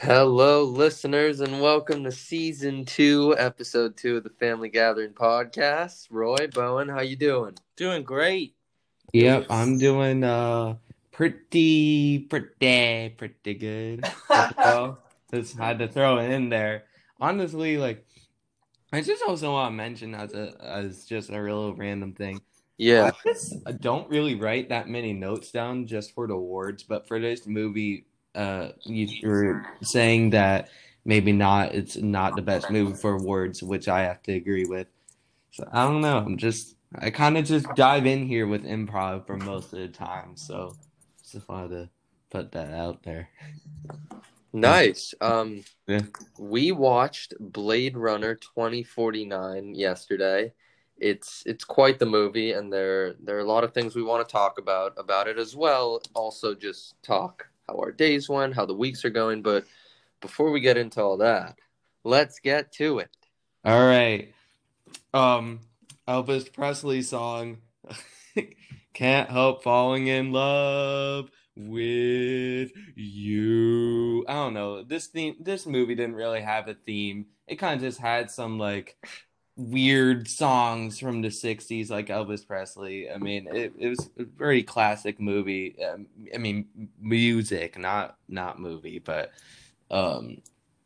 Hello, listeners, and welcome to season two, episode two of the Family Gathering podcast. Roy Bowen, how you doing? Doing great. Yep, I'm doing uh pretty pretty pretty good. so, just had to throw it in there. Honestly, like I just also want to mention as a as just a real random thing. Yeah, I just don't really write that many notes down just for the awards, but for this movie, uh, you were saying that maybe not. It's not the best movie for awards, which I have to agree with. So I don't know. I'm just I kind of just dive in here with improv for most of the time. So just wanted to put that out there. nice. Um, Yeah. we watched Blade Runner 2049 yesterday. It's it's quite the movie, and there there are a lot of things we want to talk about about it as well. Also, just talk how our days went, how the weeks are going. But before we get into all that, let's get to it. All right. Um, Elvis Presley song. Can't help falling in love with you. I don't know. This theme, this movie didn't really have a theme. It kind of just had some like weird songs from the 60s like Elvis Presley. I mean, it, it was a very classic movie. Um, I mean, music, not not movie, but um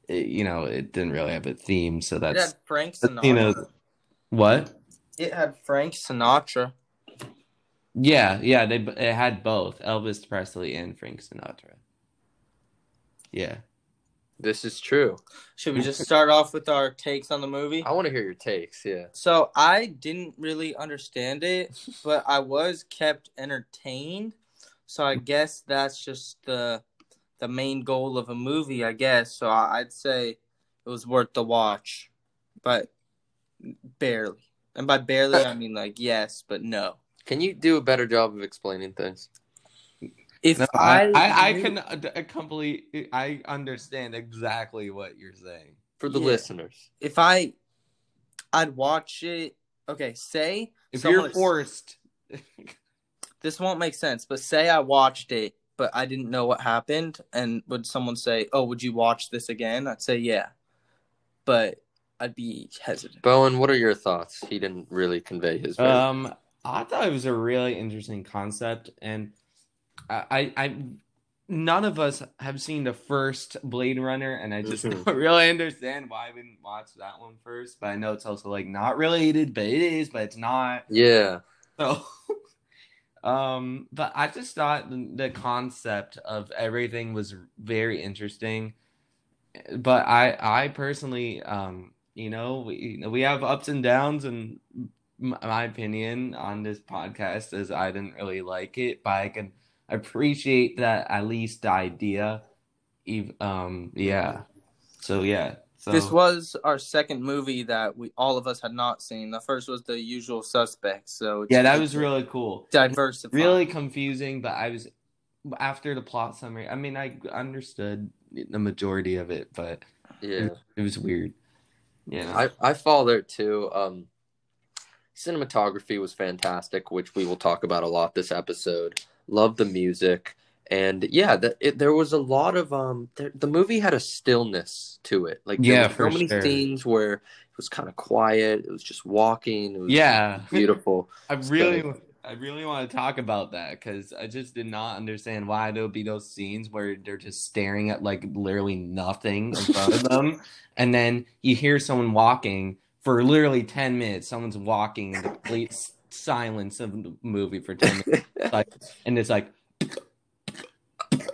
it, you know, it didn't really have a theme, so It that's had Frank Sinatra. you know, what? it had Frank Sinatra. Yeah, yeah, they it had both Elvis Presley and Frank Sinatra. Yeah. This is true. Should we just start off with our takes on the movie? I want to hear your takes. Yeah. So I didn't really understand it, but I was kept entertained. So I guess that's just the the main goal of a movie, I guess. So I'd say it was worth the watch, but barely. And by barely, I mean like yes, but no. Can you do a better job of explaining things? If No, I, I, I knew- can uh, complete. I understand exactly what you're saying. For the Yeah. listeners. if I, I'd watch it. Okay, say If you're forced, this won't make sense, but say I watched it, but I didn't know what happened, and would someone say, "Oh, would you watch this again?" I'd say, "Yeah," but I'd be hesitant. Bowen, what are your thoughts? He didn't really convey his version. um, I thought it was a really interesting concept, and I, I, I none of us have seen the first Blade Runner, and I just don't really understand why we didn't watch that one first. But I know it's also like not related, but it is, but it's not. yeah. So, um, but I just thought the, the concept of everything was very interesting. But I, I personally, um, you know, we you know, we have ups and downs, and my opinion on this podcast is I didn't really like it, but I can appreciate that at least the idea. ev- Um, yeah. So yeah. So This was our second movie that we all of us had not seen. The first was The Usual Suspects, so yeah, that was really cool. diversified. really confusing, but I was after the plot summary. I mean, I understood the majority of it, but Yeah. it was weird. Yeah, I, I fall there too. Um, cinematography was fantastic, which we will talk about a lot this episode. Love the music. And yeah, the, it, there was a lot of um. The, the movie had a stillness to it. Like there Yeah, so many sure. scenes where it was kind of quiet. It was just walking. It was yeah. beautiful. I really, I really want to talk about that because I just did not understand why there would be those scenes where they're just staring at like literally nothing in front of them, and then you hear someone walking for literally ten minutes. Someone's walking in complete silence of the movie for ten minutes, like, and it's like.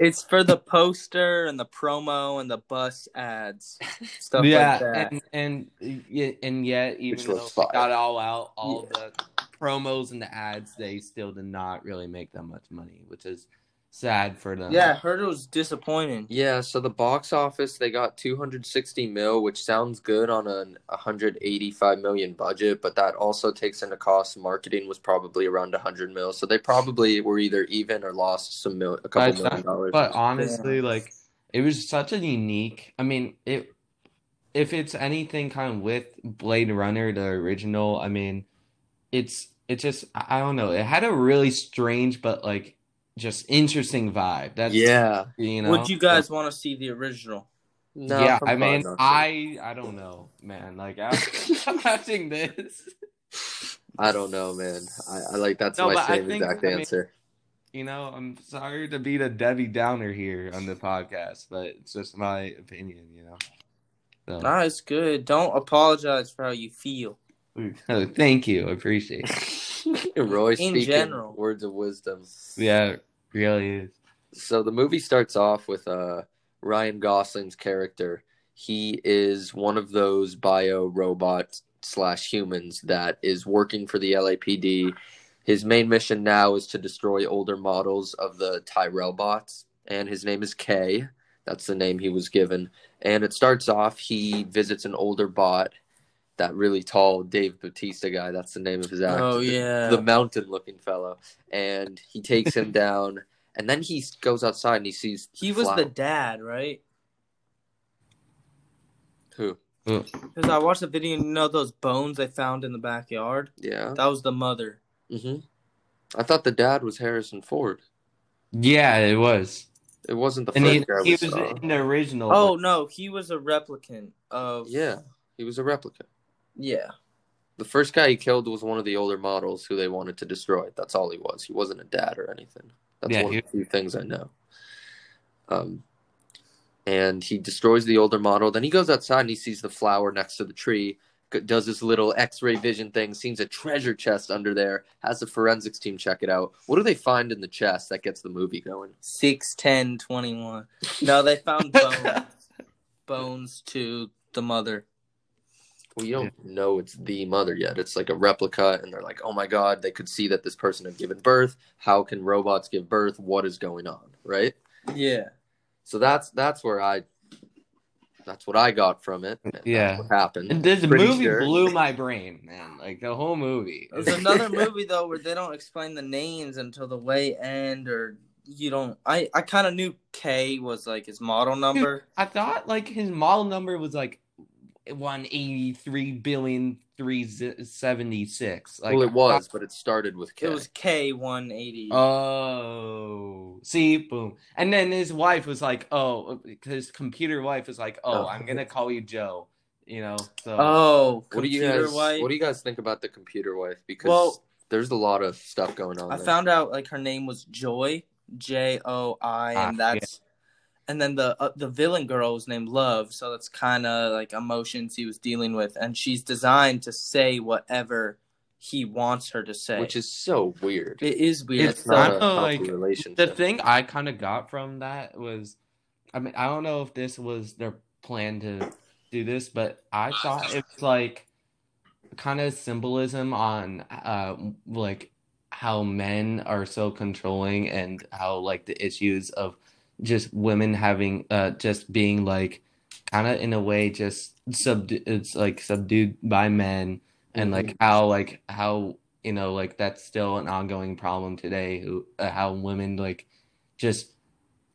It's for the poster and the promo and the bus ads, stuff yeah, like that. and and yeah, and yet even Which though was they got all out, all the promos and the ads, they still did not really make that much money, which is sad for them. yeah, I heard it was disappointing. Yeah, so the box office they got 260 mil, which sounds good on a 185 million budget, but that also takes into cost marketing was probably around 100 mil. So they probably were either even or lost some mil, a couple But, million dollars. but honestly, Yeah. like it was such a unique. I mean, it if it's anything kind of with Blade Runner, the original. I mean, it's it just I I don't know. It had a really strange but like just interesting vibe. That's yeah, you know. Would you guys want to see the original? No, yeah, I mean, not. I I don't know, man. Like after watching this, I don't know, man. I, I like that's No, my same think- exact I mean- answer. you know, I'm sorry to be the Debbie Downer here on the podcast, but it's just my opinion, you know. So, Nah, it's good. Don't apologize for how you feel. oh, thank you, I appreciate. it. Roy In speaking general. words of wisdom. Yeah, it really is. So the movie starts off with uh, Ryan Gosling's character. He is one of those bio robots slash humans that is working for the LAPD. His main mission now is to destroy older models of the Tyrell bots, and his name is K. That's the name he was given. And it starts off he visits an older bot, that really tall Dave Bautista guy. That's the name of his actor. Oh yeah. the mountain looking fellow and he takes him down and then he goes outside and he sees he was Flower. the dad, right? who Because I watched the video you know those bones they found in the backyard? yeah That was the mother. hmm i thought the dad was harrison ford Yeah, it was. it wasn't the And first he, guy we he was saw in the original. Oh no, he was a replicant of yeah he was a replicant Yeah. the first guy he killed was one of the older models who they wanted to destroy. That's all he was. He wasn't a dad or anything. That's Yeah, one he- of the few things i know. Um and he destroys the older model. Then he goes outside and he sees the flower next to the tree. Does his little x-ray vision thing. Sees a treasure chest under there. Has the forensics team check it out. What do they find in the chest that gets the movie going? Six, ten, twenty-one. No, they found bones. bones to the mother. Well you don't know it's the mother yet it's like a replica and they're like oh my god they could see that this person had given birth how can robots give birth what is going on right Yeah. so that's that's where i that's what i got from it and that's Yeah. what happened And this Pretty movie sure. blew my brain, man. Like the whole movie. There's another movie though where they don't explain the names until the way end or you don't I, I kinda knew K was like his model number. I thought like his model number was like one eighty three billion three seventy six. Like well it was but it started with K. It was K one eighty. Oh, see, boom. And then his wife was like, "Oh, his computer wife was like, oh, Oh. I'm gonna call you Joe." You know, so oh, what do you guys wife. what do you guys think about the computer wife because Well- there's a lot of stuff going on I there. found out like her name was Joy, J O I, Ah, and that's, and then the uh, the villain girl was named Love, so that's kind of like emotions he was dealing with, and she's designed to say whatever he wants her to say, which is so weird. It is weird. It's it's not a healthy like- relationship. the thing I kind of got from that was, I mean, I don't know if this was their plan to do this, but I thought it was like kind of symbolism on uh like how men are so controlling and how like the issues of just women having uh just being like kind of in a way just subdu it's like subdued by men and like how like how you know like that's still an ongoing problem today who uh, how women like just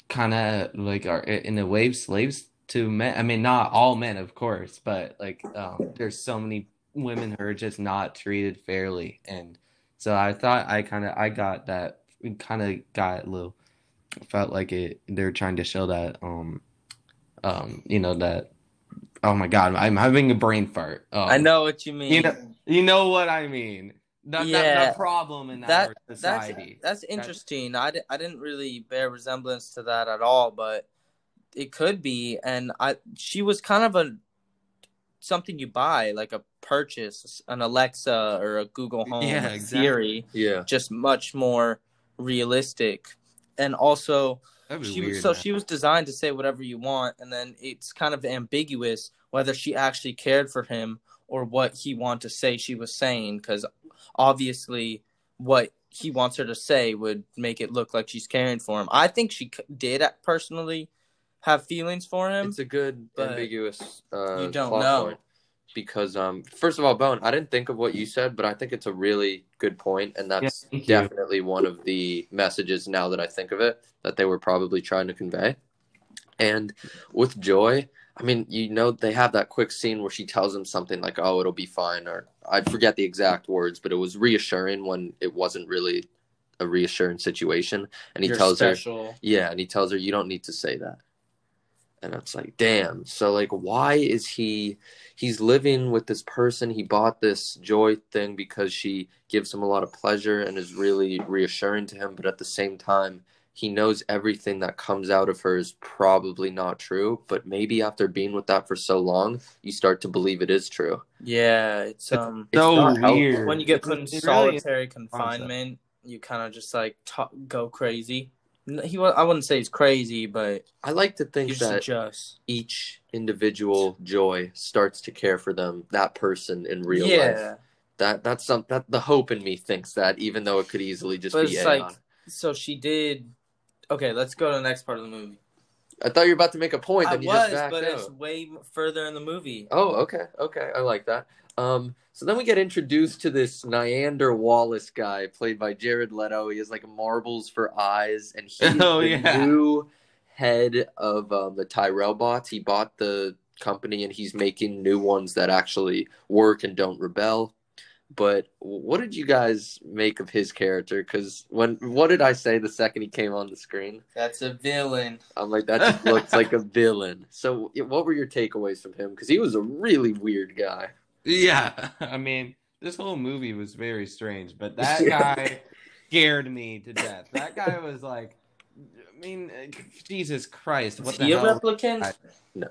kind of like are in a way slaves to men. I mean not all men of course but like um there's so many women who are just not treated fairly. And so i thought i kind of i got that kind of got a little felt like it they're trying to show that um um you know that oh my god i'm having a brain fart um, I know what you mean. you know you know what i mean the, the- Yeah. the problem in that our that's society that's interesting. I, di- I didn't really bear resemblance to that at all, but it could be. And I she was kind of a something you buy, like a purchase, an Alexa or a Google Home Yeah, exactly. Siri, yeah just much more realistic. And also, she weird, so man. she was designed to say whatever you want, and then it's kind of ambiguous whether she actually cared for him or what he wanted to say she was saying, because obviously what he wants her to say would make it look like she's caring for him. I think she did personally have feelings for him. it's a good ambiguous uh you don't know. point. Because um first of all bone i didn't think of what you said but i think it's a really good point and that's Yeah, thank you. definitely one of the messages now that i think of it that they were probably trying to convey and with joy i mean you know they have that quick scene where she tells him something like oh it'll be fine or i forget the exact words but it was reassuring when it wasn't really a reassuring situation and he You're tells her yeah, and he tells her you don't need to say that. And it's like damn. So like why is he he's living with this person. He bought this joy thing because she gives him a lot of pleasure and is really reassuring to him. But at the same time he knows everything that comes out of her is probably not true. But maybe after being with that for so long you start to believe it is true. Yeah, it's It's um It's so not weird. when you get put in it really is- solitary confinement, you kind of just like talk, go crazy. He, wa- I wouldn't say he's crazy, but i like to think just that adjust. each individual joy starts to care for them that person in real life Yeah, that that's some that the hope in me thinks that even though it could easily just but be it's AI. like so she did. Okay, let's go to the next part of the movie. I thought you were about to make a point, I was, just backed but out. it's way further in the movie. Oh, okay, okay, I like that. Um, so then we get introduced to this Niander Wallace guy, played by Jared Leto. He has like marbles for eyes, and he's Oh, the yeah. new head of um, the Tyrell bots. He bought the company, and he's making new ones that actually work and don't rebel. But what did you guys make of his character? Because when what did I say the second he came on the screen? That's a villain. I'm like that just looks like a villain. So what were your takeaways from him? Because he was a really weird guy. Yeah, I mean, this whole movie was very strange, but that guy scared me to death. That guy was like, I mean, uh, Jesus Christ, what Is the he a hell? replicant? No.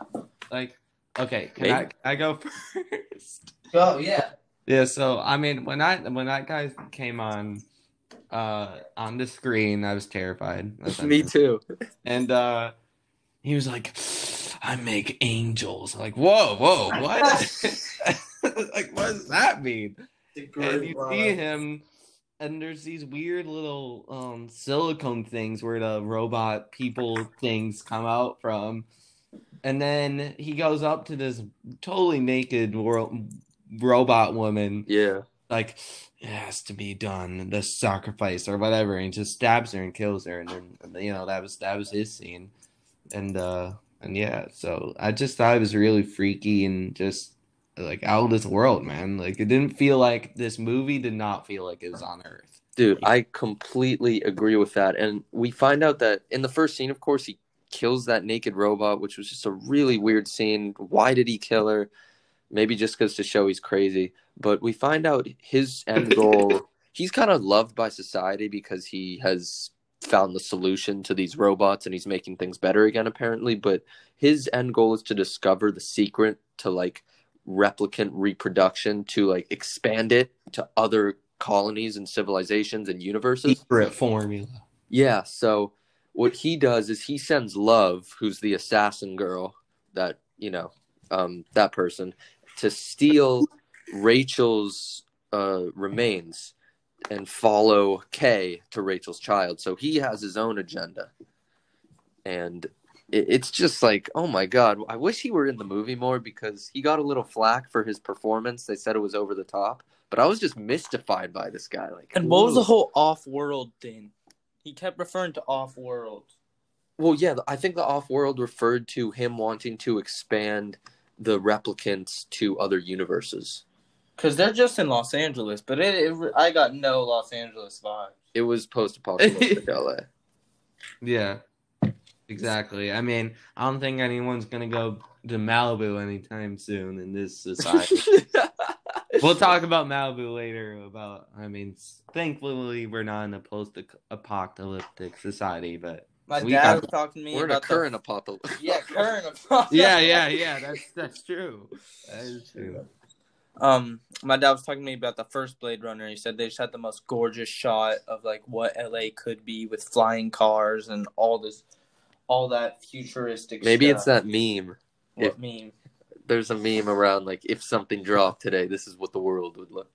Like, okay, can Maybe. I, can I go first? Oh yeah. Yeah, so I mean, when I when that guy came on, uh, on the screen, I was terrified. Me too. And uh, he was like, "I make angels." Like, whoa, whoa, what? like, what does that mean? and you see him and there's these weird little um silicone things where the robot people things come out from and then he goes up to this totally naked world robot woman Yeah. like it has to be done the sacrifice or whatever and just stabs her and kills her and then you know that was that was his scene and uh and yeah so i just thought it was really freaky and just like out of this world man like it didn't feel like this movie did not feel like it was on earth Dude, I completely agree with that. And we find out that in the first scene, of course, he kills that naked robot, which was just a really weird scene. Why did he kill her? Maybe just because to show he's crazy. But we find out his end goal. he's kind of loved by society because he has found the solution to these robots and he's making things better again, apparently. But his end goal is to discover the secret to like replicant reproduction, to like expand it to other colonies and civilizations and universes. secret formula Yeah, so what he does is he sends Love, who's the assassin girl, that, you know, um, that person, to steal Rachel's uh, remains and follow Kay to Rachel's child. So he has his own agenda. And it, it's just like, oh my God, I wish he were in the movie more because he got a little flack for his performance. They said it was over the top. But I was just mystified by this guy. Like, And what was the whole off-world thing? He kept referring to off-world. Well, yeah, I think the off world referred to him wanting to expand the replicants to other universes. Cause they're just in Los Angeles, but it, it I got no Los Angeles vibe. It was post apocalyptic LA. yeah exactly i mean i don't think anyone's gonna go to malibu anytime soon in this society we'll talk about Malibu later. About, I mean, thankfully we're not in a post-apocalyptic society, but My We dad got- was talking to me We're in a about current the, apocalypse. yeah current apocalypse. yeah, yeah, yeah. That's that's true. That is true. Um, my dad was talking to me about the first Blade Runner. He said they just had the most gorgeous shot of like what LA could be with flying cars and all this, all that futuristic. Maybe stuff. it's that meme. What meme? There's a meme around like if something dropped today, this is what the world would look.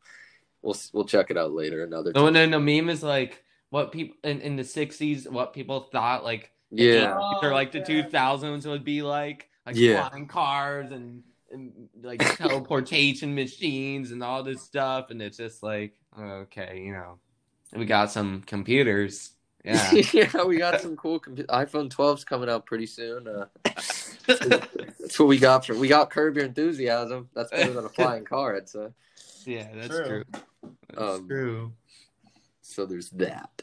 We'll we'll check it out later. Another No, time. no, no. Meme is like what people in, in the '60s, what people thought like Yeah, Oh, or like the yeah. 2000s would be like, like Yeah. flying cars and, and like teleportation machines and all this stuff, and it's just like, okay, you know, we got some computers. Yeah. yeah. We got some cool compu- iPhone 12's coming out pretty soon. Uh, that's what we got for we got Curb Your Enthusiasm. That's better than a flying car. I'd say. Yeah, that's True. true. That's Um, true. So there's that.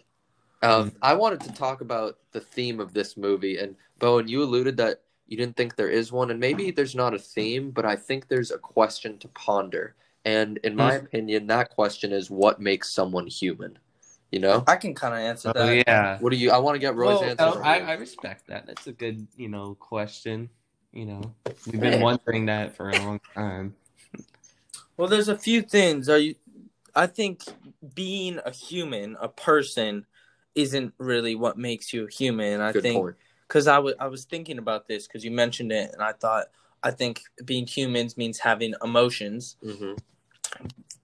Um, I wanted to talk about the theme of this movie, and Bowen, you alluded that you didn't think there is one, and maybe there's not a theme, but I think there's a question to ponder. And in my opinion, that question is what makes someone human? You know? I can kind of answer Oh that. yeah. What do you? I want to get Roy's Well, answer. I. I respect that. That's a good, you know, question. You know, we've been wondering that for a long time. Well, there's a few things. Are you? I think being a human, a person, isn't really what makes you a human. I Good think because I was I was thinking about this because you mentioned it, and I thought I think being humans means having emotions, hmm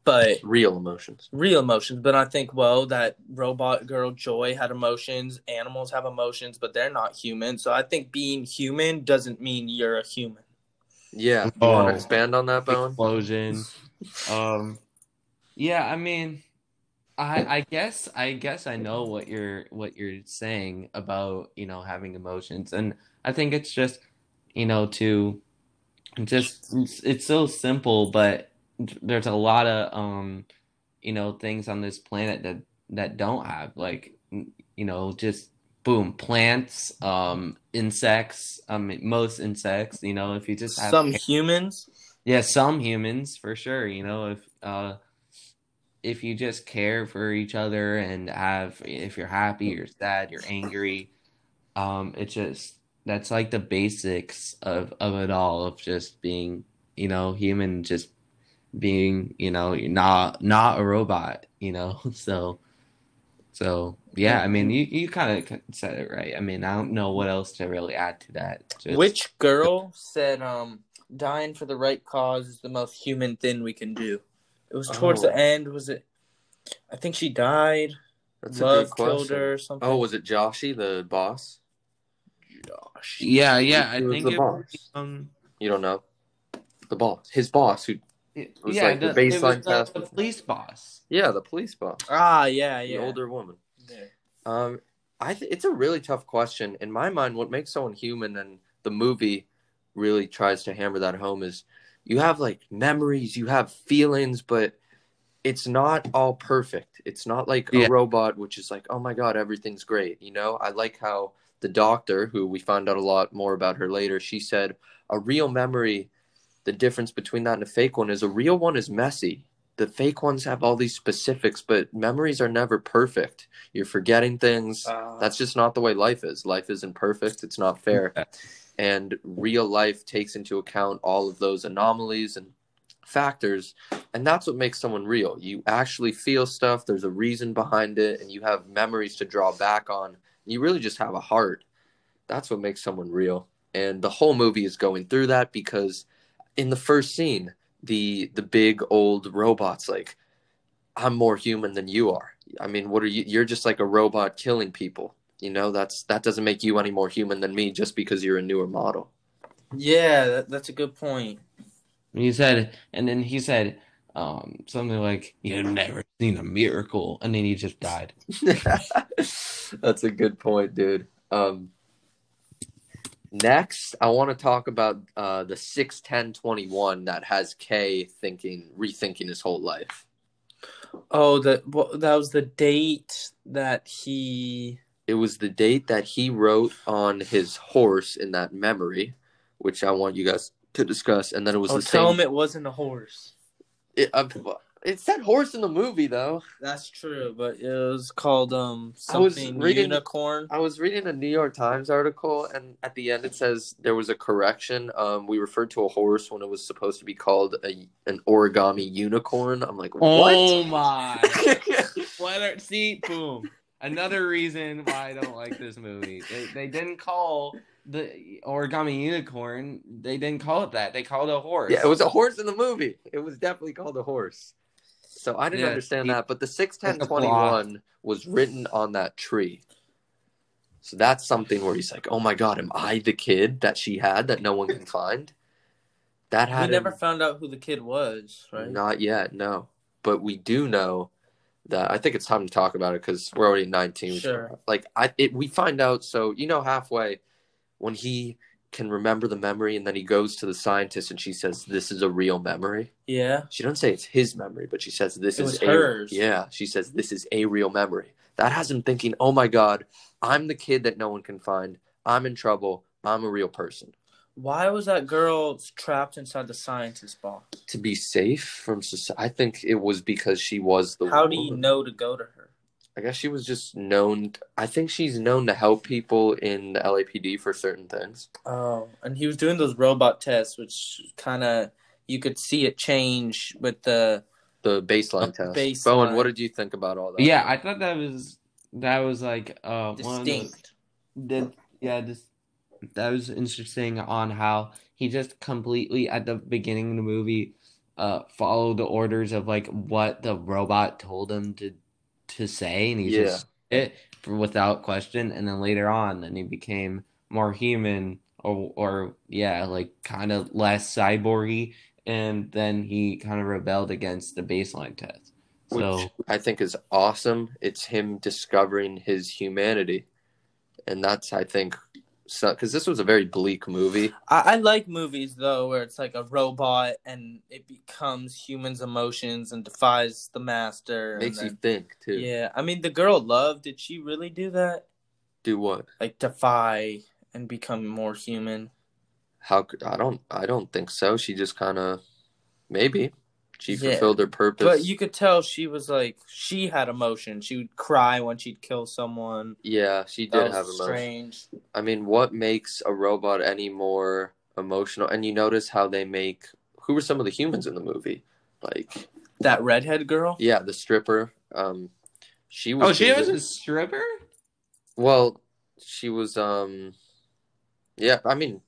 but Real emotions. real emotions. But I think well that robot girl Joy had emotions. Animals have emotions, but they're not human. So I think being human doesn't mean you're a human. Yeah. You want Oh. to expand on that, Bone? Explosion. Um, yeah, I mean, I I guess I guess I know what you're what you're saying about you know having emotions, and I think it's just you know to just it's, it's so simple, but there's a lot of um you know things on this planet that that don't have like you know just boom plants um insects um most insects you know if you just have Some humans. yeah, some humans for sure. You know, if uh, if you just care for each other and have, if you're happy, you're sad, you're angry, um, it just that's like the basics of of it all of just being, you know, human, just being, you know, you're not not a robot. You know, so so yeah. I mean, you you kind of said it right. I mean, I don't know what else to really add to that. Just- Which girl said um dying for the right cause is the most human thing we can do? It was towards Oh. the end, was it I think she died. That's a Love good killed her or something. Oh, was it Joshi, the boss? gosh. Yeah, yeah. I Who was think the it boss? was, um. You don't know. The boss. His boss who It was yeah, like the the, it was baseline the, the police boss. Yeah, the police boss. Ah, yeah, yeah. The older woman. Yeah. Um, I th- it's a really tough question. In my mind, what makes someone human, and the movie really tries to hammer that home, is you have like memories, you have feelings, but it's not all perfect. It's not like Yeah. a robot, which is like, oh my god, everything's great. You know, I like how the doctor, who we found out a lot more about her later, she said a real memory. The difference between that and a fake one is a real one is messy. The fake ones have all these specifics, but memories are never perfect. You're forgetting things. Uh, That's just not the way life is. Life isn't perfect. It's not fair. And real life takes into account all of those anomalies and factors. And that's what makes someone real. You actually feel stuff, there's a reason behind it, and you have memories to draw back on. You really just have a heart. That's what makes someone real. And the whole movie is going through that because in the first scene, the the big old robot's like, I'm more human than you are. I mean, what are you? You're just like a robot killing people. You know, that's that doesn't make you any more human than me just because you're a newer model. yeah, that, that's a good point. He said, and then he said um, something like, "You've never seen a miracle," and then he just died. that's a good point, dude. Um, next, I want to talk about uh, the six ten twenty one that has k thinking, rethinking his whole life. Oh, that well, that was the date that he. It was the date that he wrote on his horse in that memory, which I want you guys to discuss. And then it was Oh, the tell same. him it wasn't a horse. It, uh, it said horse in the movie, though. That's true, but it was called um I something reading- unicorn. I was reading a New York Times article, and at the end it says there was a correction. Um, we referred to a horse when it was supposed to be called a, an origami unicorn. I'm like, what? Oh my! See, boom. Another reason why I don't like this movie. They, they didn't call the origami unicorn. They didn't call it that. They called it a horse. yeah, it was a horse in the movie. It was definitely called a horse. So I didn't Yeah, understand he- that, but the six ten Like a twenty one was written on that tree. So that's something where he's like, "Oh my god, am I the kid that she had that no one can find?" That happened. We never him- found out who the kid was, right? Not yet, no. But we do know that I think it's time to talk about it because we're already 19. Sure. Like I, it, we find out. So you know, halfway when he can remember the memory, and then he goes to the scientist, and she says, "This is a real memory." Yeah. She doesn't say it's his memory, but she says this It is a, hers. Yeah, she says this is a real memory. That has him thinking, "Oh my god, I'm the kid that no one can find. I'm in trouble. I'm a real person." Why was that girl trapped inside the scientist box? To be safe from society, I think it was because she was the. How do you know to go to her? I guess she was just known. I think she's known to help people in the LAPD for certain things. Oh, and he was doing those robot tests, which kind of you could see it change with the The baseline The test. baseline. Bowen, what did you think about all that? Yeah, I thought that was that was like uh one of those distinct. did yeah this that was interesting on how he just completely at the beginning of the movie uh followed the orders of like what the robot told him to to say and he Yeah. just it for, without question and then later on then he became more human or or yeah like kind of less cyborgy and then he kind of rebelled against the baseline test so which I think is awesome. It's him discovering his humanity, and that's I think because this was a very bleak movie. I, I like movies though where it's like a robot and it becomes humans' emotions and defies the master. and Makes you think too. yeah, I mean the girl Love. Did she really do that? Do what? Like defy and become more human? How could I don't I don't think so. She just kind of maybe she Yeah. fulfilled her purpose. But you could tell she was like she had emotion. She would cry when she'd kill someone. yeah, she That did was have emotion. strange. I mean, what makes a robot any more emotional? And you notice how they make who were some of the humans in the movie? Like, That redhead girl. yeah, the stripper. Um, she was. oh she was a stripper Well, she was. Um, yeah, I mean,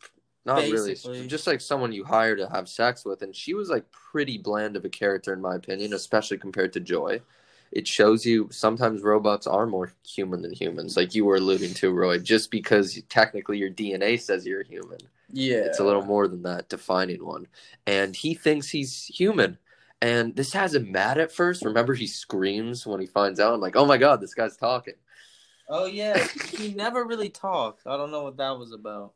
not Basically. really. Just like someone you hire to have sex with, and she was like pretty bland of a character in my opinion, especially compared to Joy. It shows you sometimes robots are more human than humans, like you were alluding to, Roy. Just because technically your DNA says you're human, Yeah. it's a little more than that, defining one. And he thinks he's human. And this has him mad at first. Remember, he screams when he finds out. I'm like, oh my god, this guy's talking. Oh yeah, he never really talked. I don't know what that was about.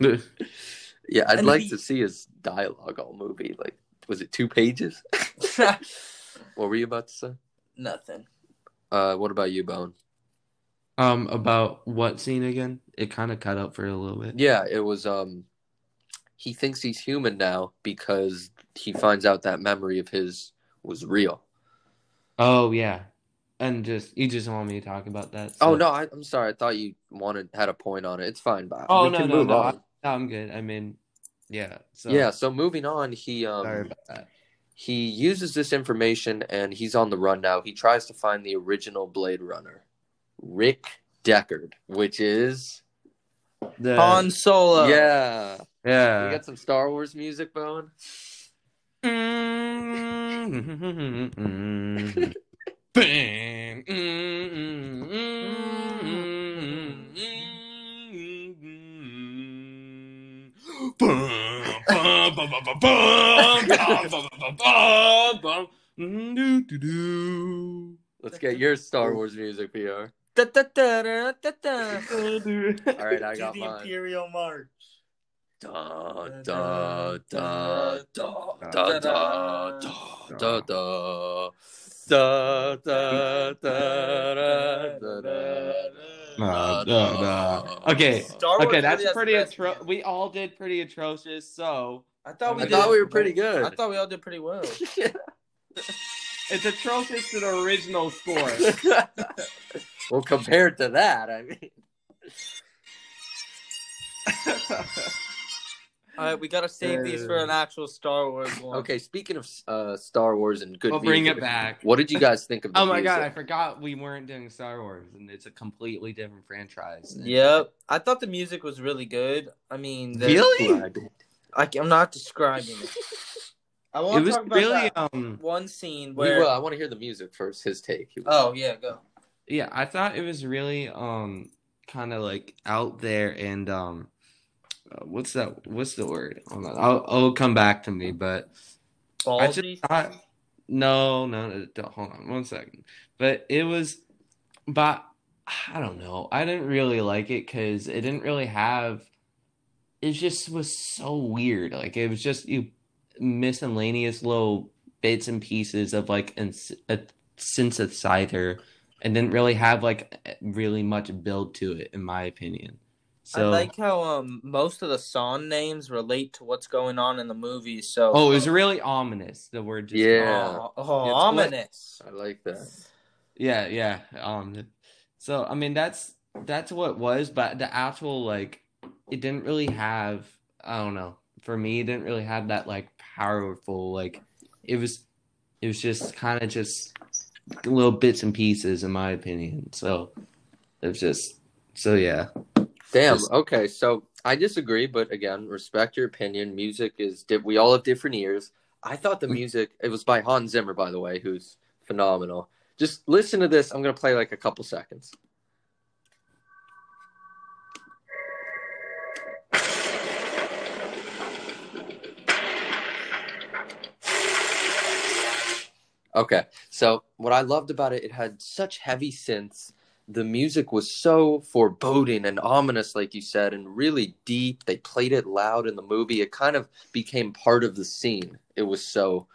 Yeah, I'd And like he- to see his dialogue all movie. Like, was it two pages? what were you about to say? Nothing. Uh, what about you, Bone? Um, about what scene again? It kind of cut out for a little bit. Yeah, it was. Um, he thinks he's human now because he finds out that memory of his was real. Oh yeah, and just you just want me to talk about that? Oh no, I, I'm sorry. I thought you wanted had a point on it. It's fine, but Oh we no can no move no, on. I, I'm good. I mean, yeah. So yeah. So moving on, he um sorry about that. he uses this information and he's on the run now. He tries to find the original Blade Runner, Rick Deckard, which is The Han Solo. yeah. yeah. We got some Star Wars music, Bone. Bang. Mm, mm, Let's get your Star Wars music, PR. Da, da, da, da, da, da. All right, I To got the mine. Imperial March. Da da da da da da da da da da da da da da, da. Okay, Star Wars okay, that's pretty the atro- We all did pretty atrocious, so I thought we I did. thought we were pretty good. I thought we all did pretty well. it's atrocious to the original score. well, compared to that, I mean, All right, we gotta save these for an actual Star Wars one. okay. Speaking of uh, Star Wars and good, We'll bring music, it back. What did you guys think of? The Oh my god, I forgot we weren't doing Star Wars, and it's a completely different franchise. Yep, I thought the music was really good. I mean, the, Really? I, am not describing it. I It want to talk about really that um one scene where. will. I want to hear the music first. His take. Oh yeah, go. yeah, I thought it was really um kind of like out there and um uh, what's that what's the word? Hold on. I'll I'll come back to me, but I just thought no, no, no, don't- hold on one second. But it was but I don't know. I didn't really like it cuz it didn't really have it just was so weird. Like it was just you miscellaneous little bits and pieces of like an, a synthesizer and didn't really have like really much build to it in my opinion. So I like how um most of the song names relate to what's going on in the movie. So Oh, it was really ominous. The word just Yeah. oh, oh, It's what- ominous. I like that. Yeah, yeah. Um so I mean that's that's what it was, but the actual like it didn't really have I don't know. For me it didn't really have that like powerful like it was it was just kind of just little bits and pieces in my opinion. So it was just so yeah. Damn. Just- Okay, so I disagree, but again, respect your opinion. Music is we all have different ears. I thought the mm. music it was by Hans Zimmer, by the way, who's phenomenal. Just listen to this. I'm gonna play like a couple seconds. Okay, so what I loved about it, it had such heavy synths. The music was so foreboding and ominous, like you said, and really deep. They played it loud in the movie. It kind of became part of the scene. It was so,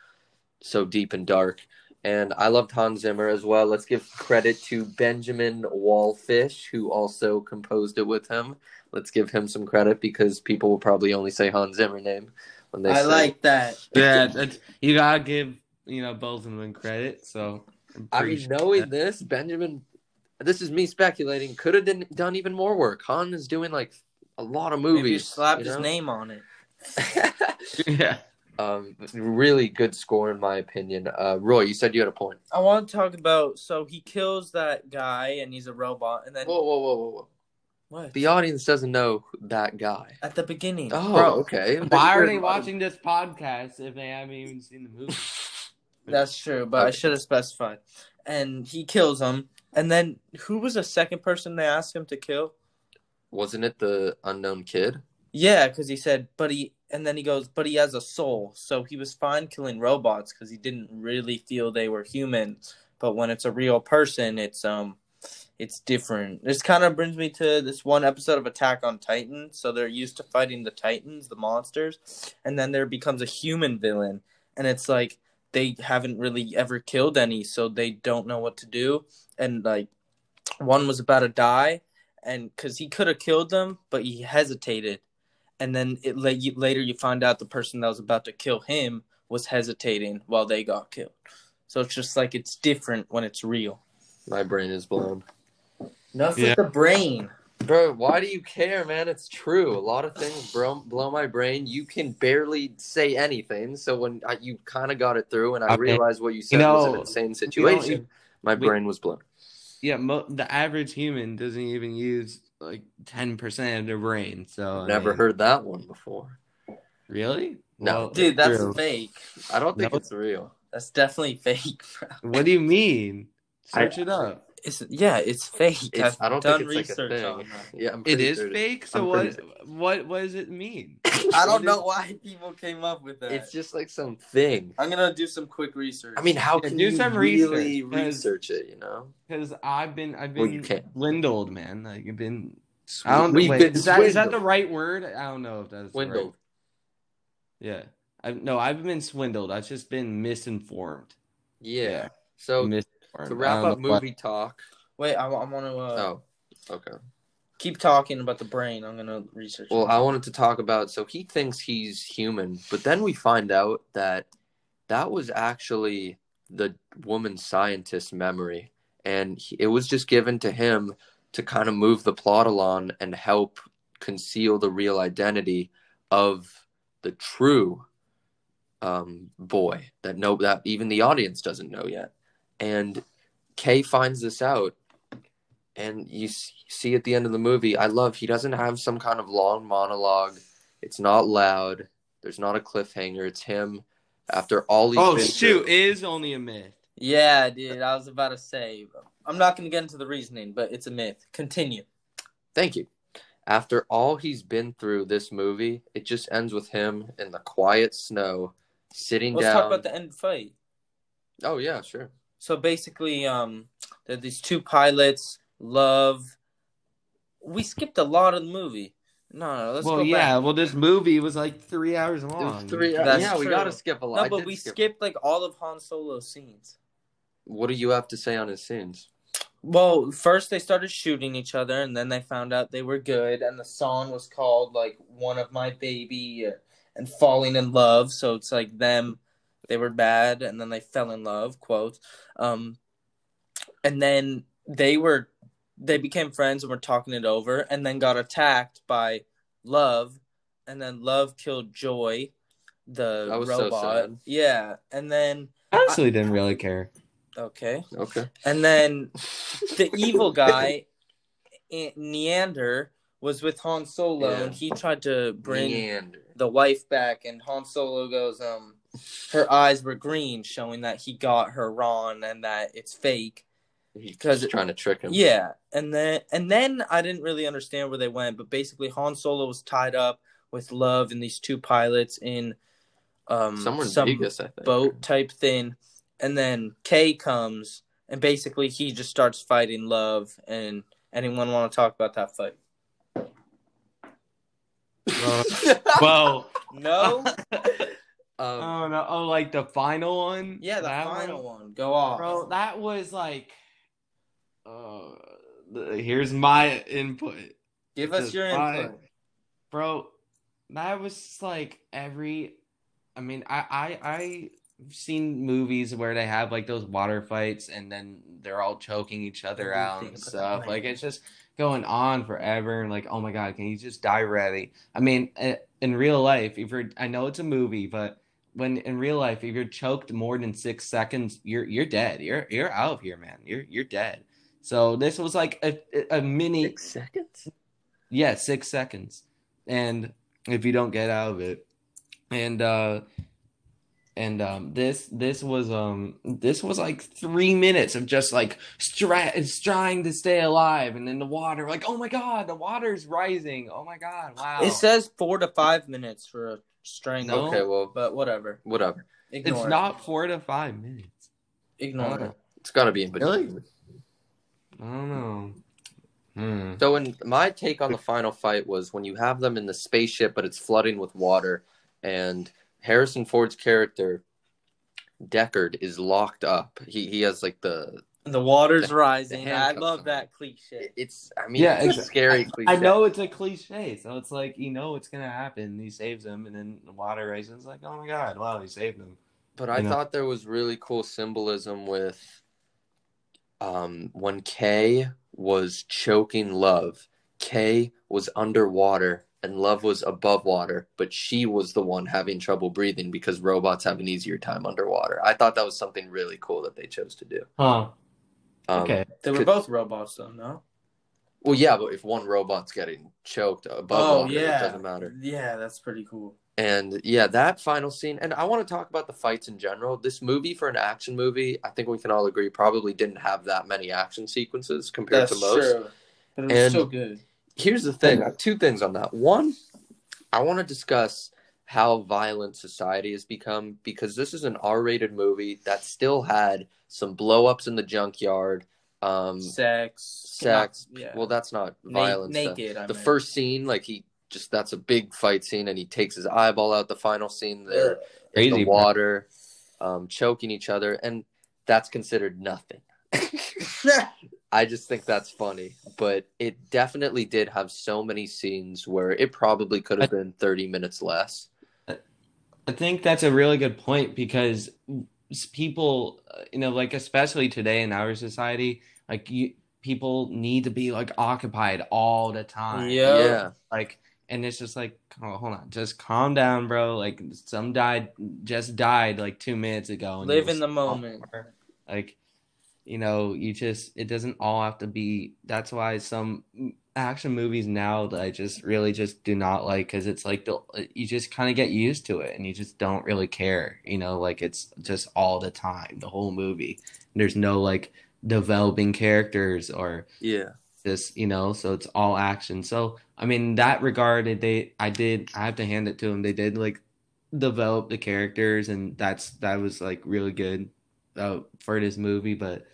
so deep and dark. And I loved Hans Zimmer as well. Let's give credit to Benjamin Wallfisch, who also composed it with him. Let's give him some credit because people will probably only say Hans Zimmer name when they say I say like that. Yeah, that's you gotta give, you know, both of them credit. So I'm I mean, knowing that- this, Benjamin, this is me speculating, could have done, done even more work. Han is doing like a lot of Maybe you movies. slapped you his name on it. Yeah. um, really good score in my opinion. Uh, Roy, you said you had a point. I want to talk about so he kills that guy and he's a robot and then Whoa, whoa, whoa, whoa, whoa! what? The audience doesn't know that guy. At the beginning. Oh, Bro, okay. Why are they watching this podcast if they haven't even seen the movie? That's true, but I should have specified. And he kills him. And then who was the second person they asked him to kill? Wasn't it the unknown kid? Yeah, because he said, but he, and then he goes, but he has a soul. So he was fine killing robots because he didn't really feel they were human. But when it's a real person, it's um, it's different. This kind of brings me to this one episode of Attack on Titan. So they're used to fighting the Titans, the monsters, and then there becomes a human villain, and it's like they haven't really ever killed any, so they don't know what to do. And like, one was about to die, and because he could have killed them, but he hesitated and then it later you find out the person that was about to kill him was hesitating while they got killed. So it's just like it's different when it's real. My brain is blown. Enough Yeah. with the brain. Bro, why do you care, man? It's true. A lot of things bro- blow my brain. You can barely say anything. So when I, you kind of got it through, and I Okay. realized what you said know, was an insane situation, my we- brain was blown. Yeah, mo- the average human doesn't even use like ten percent of their brain. So I Never mean- heard that one before. Really? No. Well, Dude, that's true. fake. I don't think No. it's real. That's definitely fake, bro. What do you mean? I- Search it up. It's yeah, it's fake. It's- I've I don't done think it's like a research thing. on that. Yeah, I'm It pretty is sure fake. I'm So what? pretty What? What does it mean? I don't know why people came up with that. It's just like some thing. I'm gonna do some quick research. I mean, how Yeah, can do you some really research, 'cause- research it? You know, Because I've been, I've Well, been you can't. swindled, man. Like I've been. I don't. We've wait, been is that is that swindled. the right word? I don't know if that's the right- Swindled. Yeah. I no, I've been swindled. I've just been misinformed. Yeah. Yeah. So misinformed. to wrap up know what- movie talk. wait, I, want to uh, Oh, okay. keep talking about the brain. I'm gonna research. Well, it. I wanted to talk about. So he thinks he's human, but then we find out that that was actually the woman scientist's memory, and he, it was just given to him to kind of move the plot along and help conceal the real identity of the true um, boy that no that even the audience doesn't know yet. And Kay finds this out, and you see at the end of the movie. I love he doesn't have some kind of long monologue. It's not loud. There's not a cliffhanger. It's him after all he's Oh been shoot! through. It is only a myth. Yeah, dude, I was about to say. I'm not going to get into the reasoning, but it's a myth. Continue. Thank you. After all he's been through this movie, it just ends with him in the quiet snow, sitting down. Let's talk about the end fight. Oh yeah, sure. So basically, um, there these two pilots. Love. We skipped a lot of the movie. No, no, let's well, go yeah. back. Well, this movie was like three hours It was long. three. That's yeah, we gotta skip a lot. No, but we skip- skipped like all of Han Solo's scenes. What do you have to say on his scenes? Well, first they started shooting each other, and then they found out they were good. And the song was called like "One of My Baby" uh, and "Falling in Love." So it's like them, they were bad, and then they fell in love. Quote. Um, and then they were, they became friends and were talking it over, and then got attacked by Love, and then Love killed Joy, the That was so robot. sad. Yeah, and then I actually didn't really care. okay, Okay. and then the evil guy, Niander, was with Han Solo, Yeah. and he tried to bring Niander. the wife back, and Han Solo goes, um, her eyes were green, showing that he got her wrong and that it's fake. Because just it- trying to trick him. Yeah, and then and then I didn't really understand where they went, but basically Han Solo was tied up with Love and these two pilots in um Somewhere some Vegas, I think. boat type thing, and then Kay comes and basically he just starts fighting Love. And anyone want to talk about that fight? Uh, well, No. um, oh no! Oh, like the final one? yeah, the That final one. Go off, bro. That was like, uh, the- here's my input. Give us your input. bro that was like every i mean i i i've seen movies where they have like those water fights and then they're all choking each other out and stuff like it's just going on forever and like oh my god can you just die already i mean eh, in real life if you're i know it's a movie but when in real life if you're choked more than six seconds you're you're dead you're you're out of here man you're you're dead so this was like a a mini six seconds. yeah, six seconds. And if you don't get out of it. And uh and um this this was um this was like three minutes of just like stri- trying to stay alive and in the water like oh my god the water's rising oh my god wow It says four to five minutes for a strangle, Okay, well, but whatever. whatever. Ignore it's it. not four to five minutes Ignore it. It's got to be in between. Really? I don't know hmm. So, in my take on the final fight was when you have them in the spaceship, but it's flooding with water, and Harrison Ford's character Deckard is locked up. He he has like the The water's The- rising. the I love that cliche. it's I mean Yeah, it's a exactly. scary cliche. I know it's a cliche, so it's like you know it's gonna happen. He saves him, and then the water rises. It's like, oh my god, wow, he saved him. But I know? thought there was really cool symbolism with um when Kay was choking Love, Kay was underwater and Love was above water, but she was the one having trouble breathing because robots have an easier time underwater. I thought that was something really cool that they chose to do. Huh? Um, Okay. They were both robots, though. No. Well, yeah, but if one robot's getting choked above oh water, yeah. it doesn't matter. Yeah, that's pretty cool. And yeah, that final scene, and I want to talk about the fights in general. This movie, for an action movie, I think we can all agree, probably didn't have that many action sequences compared That's to most. true. But it was And- so good. Here's the thing I two things on that. One, I want to discuss how violent society has become because this is an R rated movie that still had some blow ups in the junkyard. Um, Sex. sex. Not- yeah. Well, that's not Na- violence. then. naked. I the meant. first scene, like he just that's a big fight scene, and he takes his eyeball out. The final scene, there, Ugh. in Crazy, the water, um, choking each other, and that's considered nothing. I just think that's funny, but it definitely did have so many scenes where it probably could have been thirty minutes less. I think that's a really good point because s- people, uh, you know, like especially today in our society, like you, people need to be like occupied all the time. Yeah. Yeah, Like, and it's just like, oh, hold on, just calm down, bro. Like, some died, just died like two minutes ago. and Live in the moment. Like, you know, you just, it doesn't all have to be. That's why some action movies now that I just really just do not like because it's like the, you just kind of get used to it and you just don't really care. You know, like it's just all the time, the whole movie. There's no like developing characters or yeah, this you know so it's all action so i mean that regard they i did i have to hand it to them they did like develop the characters and that's that was like really good uh, for this movie but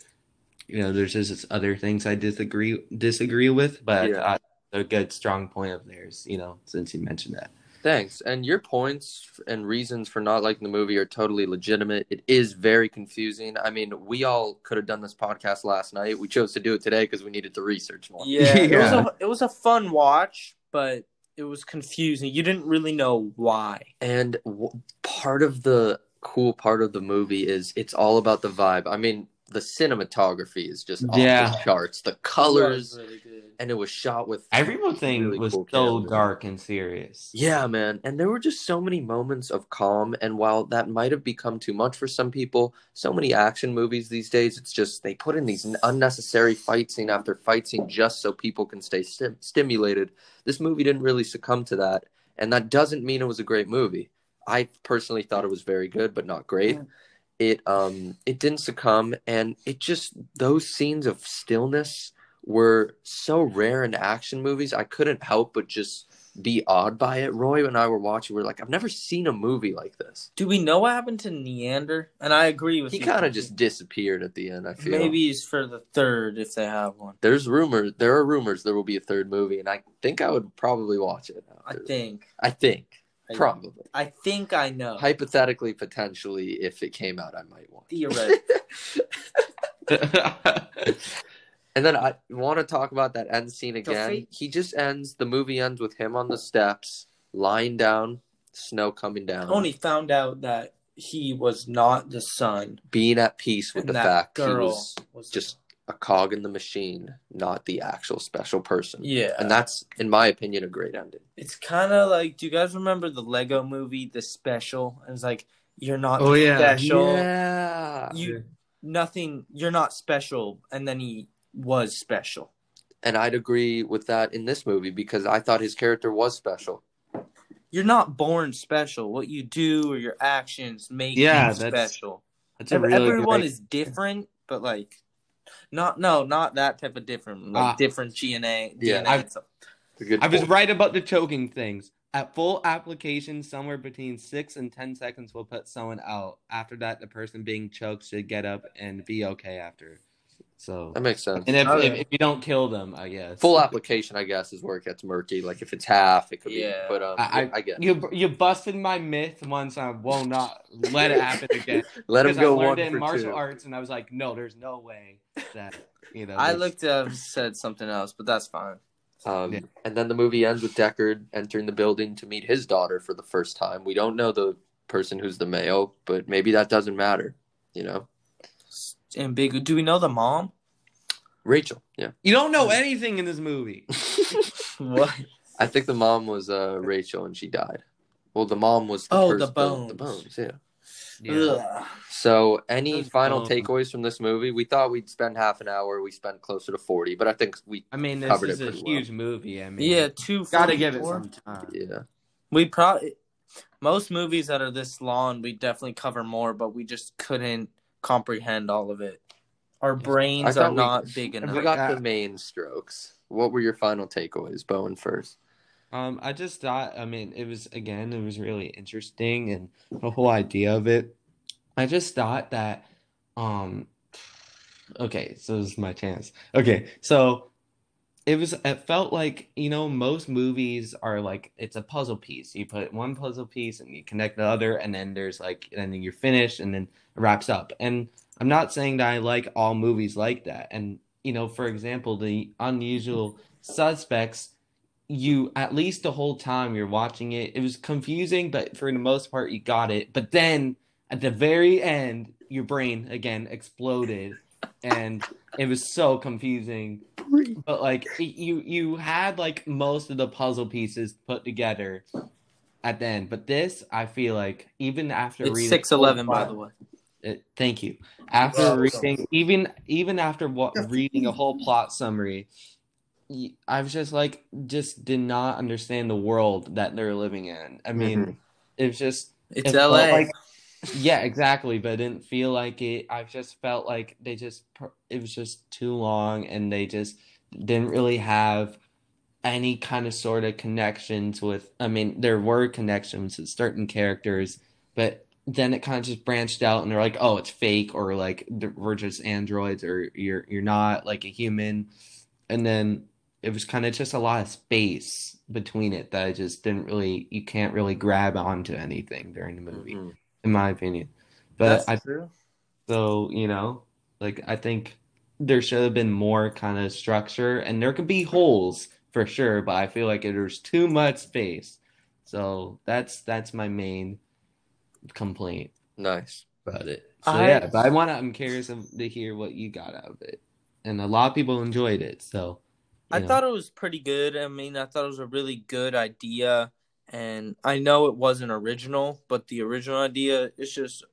you know there's just other things i disagree disagree with but Yeah. I, a good strong point of theirs you know since you mentioned that Thanks. And your points and reasons for not liking the movie are totally legitimate. It is very confusing. I mean, we all could have done this podcast last night. We chose to do it today because we needed to research more. Yeah, It, was a, it was a fun watch, but it was confusing. You didn't really know why. And w- part of the cool part of the movie is it's all about the vibe. I mean, the cinematography is just off Yeah. the charts. The colors, really good. and it was shot with Everything really was cool so cameras. dark and serious. Yeah, man. And there were just so many moments of calm. And while that might have become too much for some people, so many action movies these days, it's just they put in these unnecessary fight scene after fight scene just so people can stay stim- stimulated. This movie didn't really succumb to that. And that doesn't mean it was a great movie. I personally thought it was very good, but not great. It um it didn't succumb and it just those scenes of stillness were so rare in action movies. I couldn't help but just be awed by it. Roy and I were watching. We are like, I've never seen a movie like this. Do we know what happened to Niander? And I agree with you. He kind of just disappeared at the end. I feel maybe he's for the third if they have one. there's rumors. There are rumors there will be a third movie, and I think I would probably watch it. I think. I think probably. I think I know. Hypothetically, potentially, if it came out, I might it. Theoretically. And then I want to talk about that end scene again. fate- He just ends. The movie ends with him on the steps, lying down, snow coming down, Only found out that he was not the son. being at peace with and the that fact he was was just a cog in the machine, not the actual special person. yeah. And that's, in my opinion, a great ending. It's kind of like, do you guys remember the Lego movie, The Special? And it's like, you're not Oh, yeah. special. Yeah. You nothing. You're not special. And then he was special. And I'd agree with that in this movie because I thought his character was special. You're not born special. What you do or your actions make Yeah, you that's- special. That's a really Everyone great- is different, but like, not no, not that type of different. Like Ah. different DNA. Yeah. DNA I- and stuff. A good I was right about the choking things. At full application, somewhere between six and ten seconds will put someone out. After that, the person being choked should get up and be okay after. So, That makes sense. and if, Okay. if, if you don't kill them, I guess Full application, I guess, is where it gets murky. Like if it's half, it could Yeah. be. But um, I, I, I, get. you you busted my myth once. I will not let it happen again. Let him Because go I learned one it in for martial two. arts, and I was like, no, there's no way that you know. I this- looked up said something else, but that's fine. Um, Yeah. And then the movie ends with Deckard entering the building to meet his daughter for the first time. We don't know the person who's the male, but maybe that doesn't matter. You know, And big. Do we know the mom? Rachel. Yeah, You don't know anything in this movie. What? I think the mom was uh, Rachel, and she died. Well, the mom was the Oh, first- the The, bones. bones. Yeah. Ugh. So, any final bones. takeaways from this movie? We thought we'd spend half an hour. We spent closer to forty, but I think we I mean, this Covered is a pretty well. huge movie. I mean, Yeah, two. gotta give it some time. yeah. We probably most movies that are this long, we definitely cover more, but we just couldn't comprehend all of it. Our brains are we- not big enough. We got the main strokes. What were your final takeaways, Bowen? First. Um, I just thought, I mean, it was again, it was really interesting and the whole idea of it. I just thought that, um, okay, so this is my chance. Okay, so it was, it felt like, you know, most movies are like, it's a puzzle piece. You put one puzzle piece and you connect the other, and then there's like, and then you're finished, and then it wraps up. And I'm not saying that I like all movies like that. And, you know, for example, the unusual suspects you at least the whole time you're watching it, it was confusing, but for the most part you got it. But then at the very end, your brain again exploded, and it was so confusing. But like you, you had like most of the puzzle pieces put together at the end. But this, I feel like even after It's reading six eleven, by the way. it, thank you. After reading, even even after what reading a whole plot summary, y- I was just like, just did not understand the world that they're living in. I mean, mm-hmm. it was just, It's it L.A. like- yeah, exactly. But it didn't feel like it. I just felt like they just, it was just too long, and they just didn't really have any kind of sort of connections with. I mean, there were connections with certain characters, but then it kind of just branched out and they're like oh it's fake or like we're just androids or you're you're not like a human and then it was kind of just a lot of space between it that I just didn't really you can't really grab onto anything during the movie, Mhm. in my opinion. But That's I true. so you know, like I think there should have been more kind of structure, and there could be holes for sure, but I feel like there's too much space. So that's that's my main complaint Nice. about it. So I- yeah, but I want to. I'm curious to hear what you got out of it, and a lot of people enjoyed it. So I know. thought it was pretty good. I mean, I thought it was a really good idea, and I know it wasn't original, but the original idea is just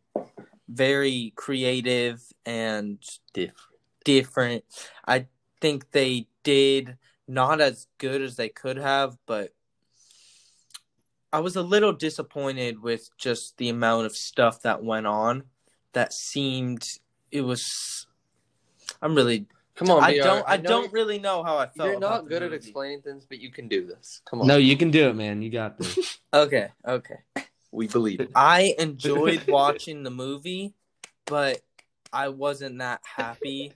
very creative and Different. different. I think they did not as good as they could have, but I was a little disappointed with just the amount of stuff that went on that seemed it was I'm really Come on, I BR. don't I, know don't really know how I felt You're not good at explaining things, but you can do this. Come on. no, you can do it, man. You got this. Okay, okay. we believe it. I enjoyed watching the movie, but I wasn't that happy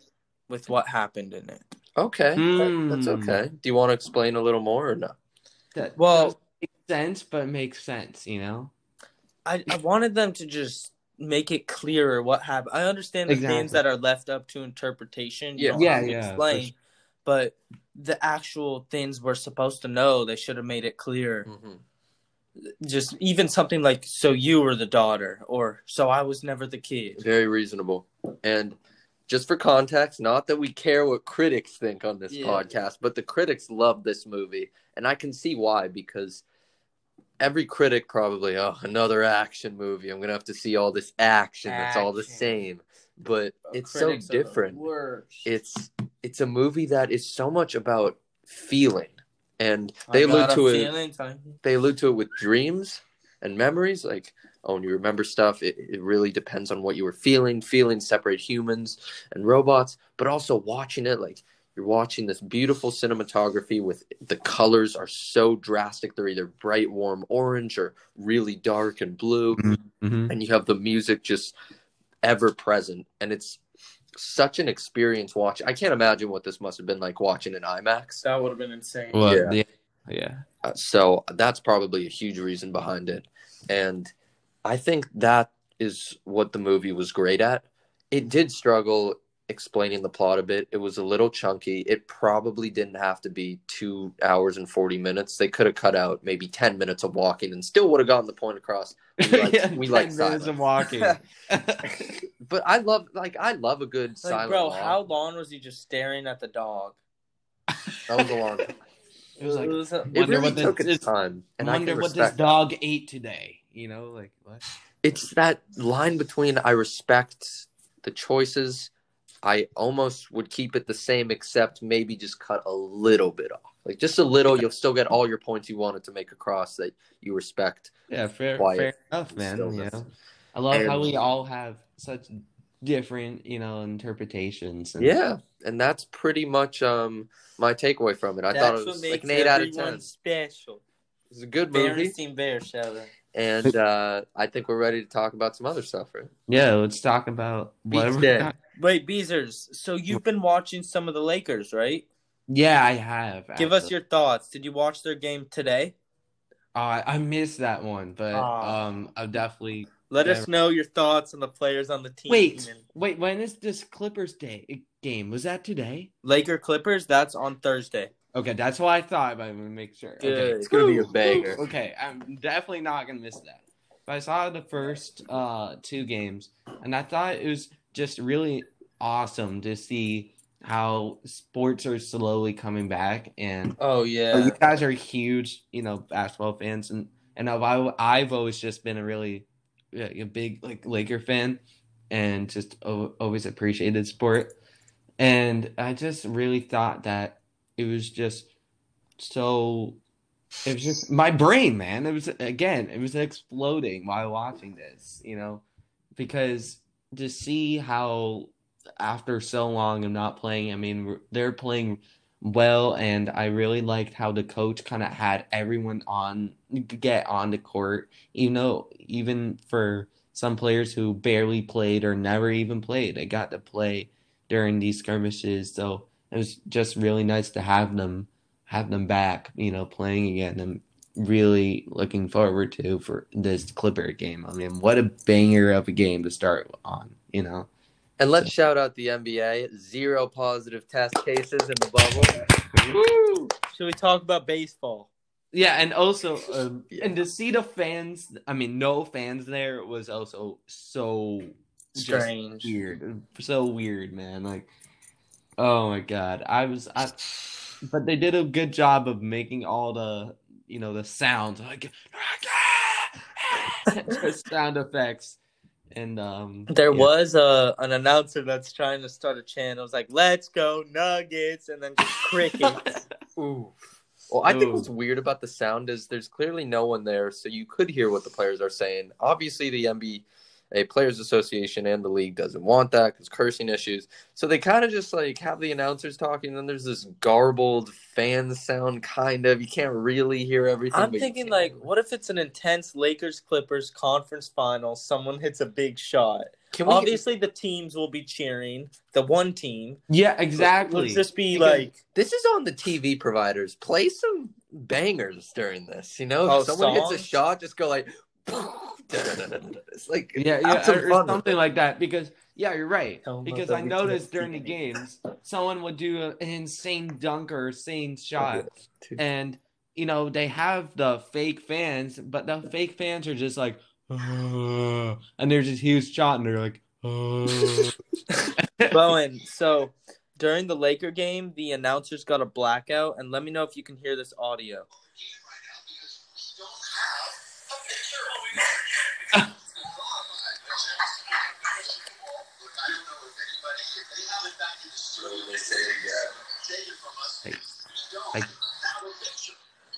with what happened in it. Okay, that- that's Hmm. okay. Do you want to explain a little more or no? That Well- doesn't sense, but makes sense. You know. I, I wanted them to just make it clearer what happened. I understand the Exactly. things that are left up to interpretation. You Yeah. Yeah, yeah, explain. But the actual things we're supposed to know, they should have made it clear. hmm Just even something like, "So you were the daughter," or "So I was never the kid." Very reasonable. And just for context, not that we care what critics think on this Yeah. podcast, but the critics love this movie, and I can see why because every critic probably, oh, another action movie. I'm gonna have to see all this action. That's all the same. But it's so Critics are the different. It's it's a movie that is so much about feeling, and they allude to it feeling, Tony. they allude to it with dreams and memories like oh when you remember stuff it, it really depends on what you were feeling feelings separate humans and robots but also watching it like you're watching this beautiful cinematography with the colors are so drastic they're either bright warm orange or really dark and blue Mm-hmm. and you have the music just ever present and it's such an experience watch i can't imagine what this must have been like watching in imax That would have been insane. Well, Yeah. yeah, yeah. Uh, so that's probably a huge reason behind it. And I think that is what the movie was great at. It did struggle explaining the plot a bit. It was a little chunky. It probably didn't have to be two hours and 40 minutes. They could have cut out maybe 10 minutes of walking and still would have gotten the point across. We like, Yeah, we 10 like minutes silence. of walking. But I love, like, I love a good Like, silent bro, walk. how long was he just staring at the dog? That was a long time. It was like, It was a- It Wonder really what this- took its time. And I wonder what this respect that. dog ate today. You know, like what? it's that line between I respect the choices. I almost would keep it the same, except maybe just cut a little bit off. Like just a little, you'll still get all your points you wanted to make across that you respect. Yeah, fair, fair enough, man. You stillness. know, I love how we all have such different, you know, interpretations. And Yeah, and that's pretty much um my takeaway from it. I thought it was like an eight out of ten. special. It's a good movie, Berenstain Bear, Sheldon. And uh, I think we're ready to talk about some other stuff, right? yeah, let's talk about whatever. dead. Wait, Beezers. So you've been watching some of the Lakers, right? Yeah, I have. Give us your thoughts. Did you watch their game today? Uh, I missed that one, but Aw. um, I'll definitely. Let Yeah. us know your thoughts on the players on the team. Wait, And wait. When is this Clippers day game? Was that today? Laker Clippers. That's on Thursday. Okay, that's what I thought, but I'm gonna make sure. Okay. Good. It's gonna be a banger. Okay, I'm definitely not gonna miss that. But I saw the first uh two games, and I thought it was just really awesome to see how sports are slowly coming back. And Oh yeah. you guys are huge, you know, basketball fans, and and I've I've always just been a really a big like Laker fan, and just o- always appreciated sport. And I just really thought that it was just so. It was just my brain, man. It was again, it was exploding while watching this, you know, because to see how after so long of not playing, I mean, they're playing well, and I really liked how the coach kind of had everyone on get on the court, even though even for some players who barely played or never even played, they got to play during these skirmishes. So it was just really nice to have them have them back, you know, playing again. I'm really looking forward to for this Clipper game. I mean, what a banger of a game to start on, you know. And let's shout out the NBA. Zero positive test cases in the bubble. Woo! Should we talk about baseball? Yeah, and also, um, and to see the fans, I mean, no fans there was also so Strange. weird, so weird, man. Like, oh my god, I was, I, but they did a good job of making all the, you know, the sounds like just sound effects, and um, There yeah. was a an announcer that's trying to start a chant. It was like, "Let's go Nuggets," and then just crickets. Ooh. Well, I think what's weird about the sound is there's clearly no one there, so you could hear what the players are saying. Obviously, the NBA Players Association and the league doesn't want that because cursing issues. So they kind of just like have the announcers talking, and then there's this garbled fan sound, kind of. You can't really hear everything. I'm thinking can. like, what if it's an intense Lakers Clippers conference final? Someone hits a big shot. can we Obviously, the teams will be cheering. The one team. yeah, exactly. It'll just be Because like, This is on the TV providers. Play some bangers during this. You know, Oh, if someone hits a shot, just go like. It's like Yeah, yeah, some or, or something like that. Because yeah, you're right. Tell 'em Because I noticed during the games, someone would do a- an insane dunk or insane shot, and you know they have the fake fans, but the fake fans are just like, "Uh," and there's this huge shot, and they're like, "Uh." Bowen. So during the Laker game, the announcers got a blackout, and let me know if you can hear this audio. Like,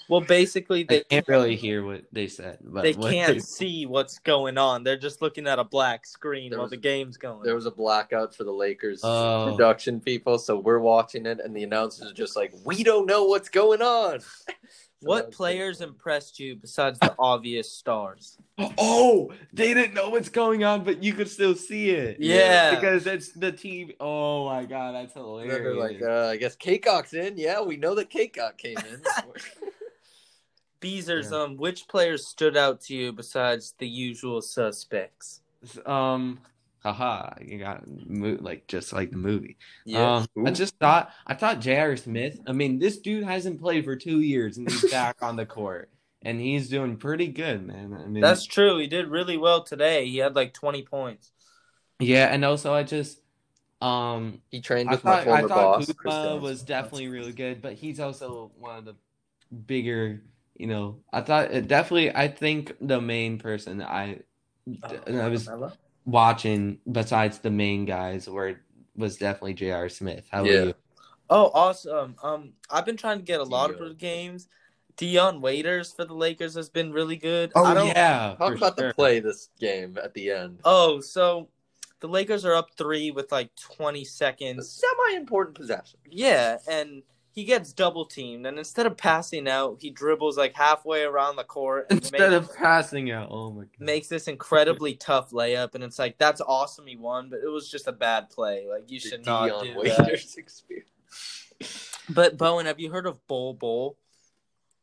Well, basically, I they can't really hear what they said, but they can't see what's going on. They're just looking at a black screen There while was- the game's going. There was a blackout for the Lakers Oh. production people, so we're watching it, and the announcers are just like, "We don't know what's going on." So what that's- players impressed you besides the obvious stars? Oh, they didn't know what's going on, but you could still see it. Yeah. because it's the TV. Oh my god, that's And hilarious. then they're like, uh, "I guess Kcock's in." Yeah, we know that Kcock came in. Beezers, Yeah. um, which players stood out to you besides the usual suspects? um, haha, you got mo- like just like the movie. Yeah. Um, I just thought I thought J.R. Smith. I mean, this dude hasn't played for two years and he's back on the court and he's doing pretty good, man. I mean, That's true. He did really well today. He had like 20 points. yeah, and also I just um he trained I with my thought I former thought boss. Chris Kuzma Johnson. was definitely really good, but he's also one of the bigger. You know, I thought it definitely. I think the main person I I was watching besides the main guys were was definitely J.R. Smith. How Yeah. about you? Oh, awesome. Um, I've been trying to get a lot Dion. of games. Dion Waiters for the Lakers has been really good. Oh I don't, yeah, Talk about sure. the play this game at the end. Oh, so the Lakers are up three with like 20 seconds. Semi-important possession. Yeah, and he gets double teamed, and instead of passing out, he dribbles like halfway around the court and Instead makes, of passing out, oh my god. makes this incredibly tough layup. And it's like that's awesome, he won, but it was just a bad play. Like you The should not Dion do that. Experience. But Bowen, have you heard of Bol Bol?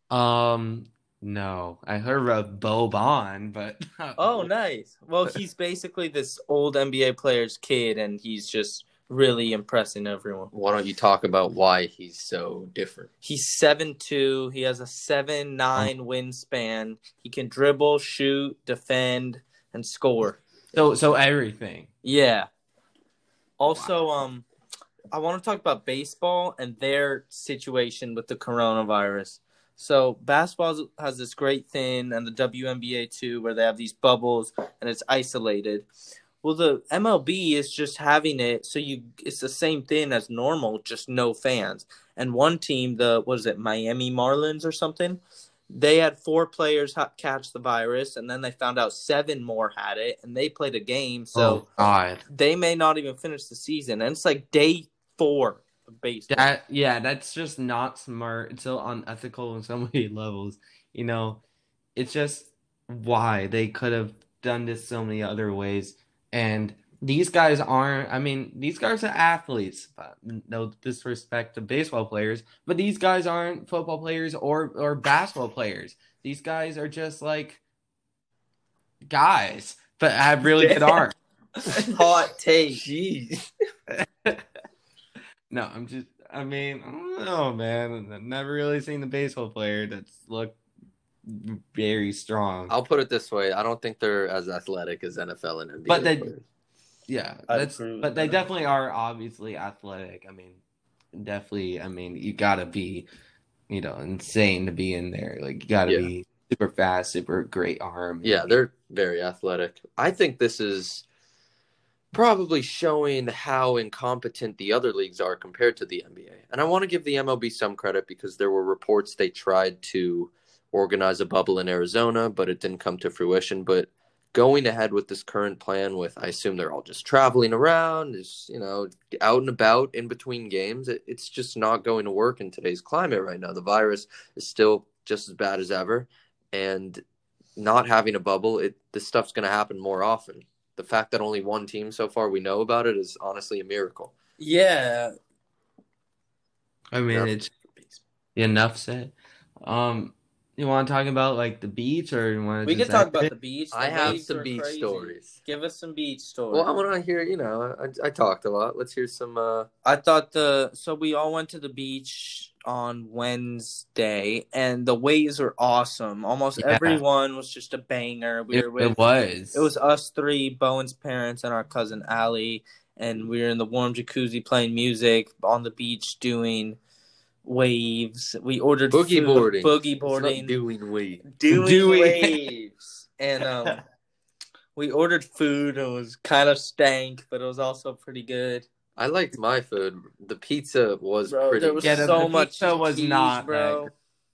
Um, no, I heard of Boban, but Oh, nice. Well, he's basically this old NBA player's kid, and he's just really impressing everyone. Why don't you talk about why he's so different? He's seven two. He has a seven nine wingspan. He can dribble, shoot, defend, and score. So, so everything. Yeah. Also, um, I want to talk about baseball and their situation with the coronavirus. So basketball has this great thing, and the WNBA too, where they have these bubbles and it's isolated. Well, the MLB is just having it, so you it's the same thing as normal, just no fans. And one team, the what is it, Miami Marlins or something? They had four players catch the virus, and then they found out seven more had it, and they played a game. So oh God, they may not even finish the season, and it's like day four of baseball. that yeah, that's just not smart. It's so unethical on so many levels. You know, it's just why they could have done this so many other ways. And these guys aren't. I mean, these guys are athletes. But no disrespect to baseball players, but these guys aren't football players or or basketball players. These guys are just like guys, but have really good arms. Hot take. Jeez. No, I'm just. I mean, I don't know, man. I've never really seen a baseball player that's looked very strong. I'll put it this way: I don't think they're as athletic as NFL and NBA But they- players. Yeah, I'd that's. But they that. definitely are obviously athletic. I mean, definitely. I mean, you gotta be, you know, insane to be in there. Like you gotta Yeah. be super fast, super great arm. Yeah, they're very athletic. I think this is probably showing how incompetent the other leagues are compared to the NBA. And I want to give the MLB some credit because there were reports they tried to organize a bubble in Arizona, but it didn't come to fruition. But going ahead with this current plan, with I assume they're all just traveling around, is you know, out and about in between games, it, it's just not going to work in today's climate right now. The virus is still just as bad as ever, and not having a bubble, it this stuff's going to happen more often. The fact that only one team so far we know about it is honestly a miracle. Yeah. I mean, Yeah. it's enough said. Um, you want to talk about like the beach, or you want to? We can talk about the beach. The I have some beach crazy. stories. Give us some beach stories. Well, I want to hear. You know, I, I talked a lot. Let's hear some. uh I thought the so we all went to the beach on Wednesday and the waves were awesome. Almost Yeah. everyone was just a banger. We It, were with it was. it was us three, Bowen's parents and our cousin Allie, and we were in the warm jacuzzi playing music on the beach doing waves. We ordered Boogie food- boarding. boogie It's not boarding, doing we. doing, Doing- waves, and um, we ordered food. It was kind of stank, but it was also pretty good. I liked my food. The pizza was Bro, pretty. there was Yeah, the- so the much pizza was cheese, not bro. that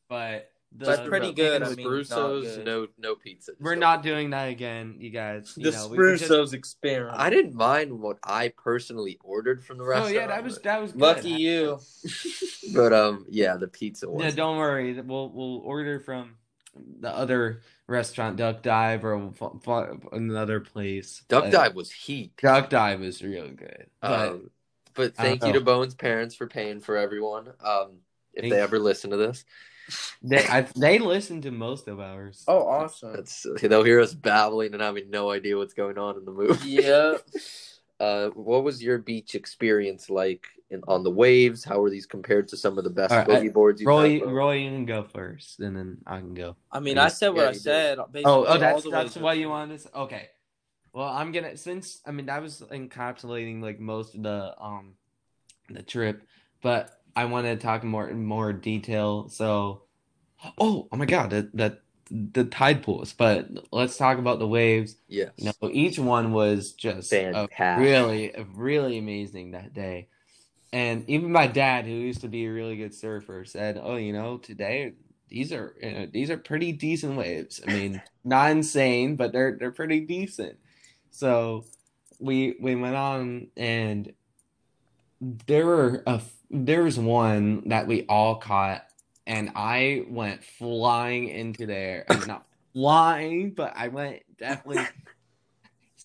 but the, But pretty good, I mean, Sprusos, good. no, no pizza. We're So- not doing that again, you guys. You The know, we were just- Sprusos experiment. I didn't mind what I personally ordered from the restaurant. Oh yeah, that was that was good. Lucky you. But um, yeah, the pizza was. Yeah, don't worry. We'll we'll order from the other restaurant, Duck Dive, or f- f- another place. Duck Uh, Dive was heat. Duck Dive was real good. But Um, but I thank you know. to Bowen's parents for paying for everyone. Um, if Thank they ever listen to this, they I, they listen to most of ours. Oh, awesome. that's they'll hear us babbling and having no idea what's going on in the movie. yeah. Uh, what was your beach experience like in, on the waves? How were these compared to some of the best All right, boogie boards you've Roy, had, Roy, you can go first, and then I can go. I mean, Yeah, I said what yeah, I said. Oh, oh, that's that's why you wanted this. Okay. Well, I'm gonna since I mean that was encapsulating like most of the um the trip, but I want to talk more in more detail. So, oh, oh my God, that that the tide pools. But let's talk about the waves. Yes. You know, each one was just really, really amazing that day. And even my dad, who used to be a really good surfer, said, "Oh, you know, today these are you know, these are pretty decent waves. I mean, not insane, but they're they're pretty decent." So we we went on, and there were a f- there was one that we all caught, and I went flying into there. I'm not flying, but I went definitely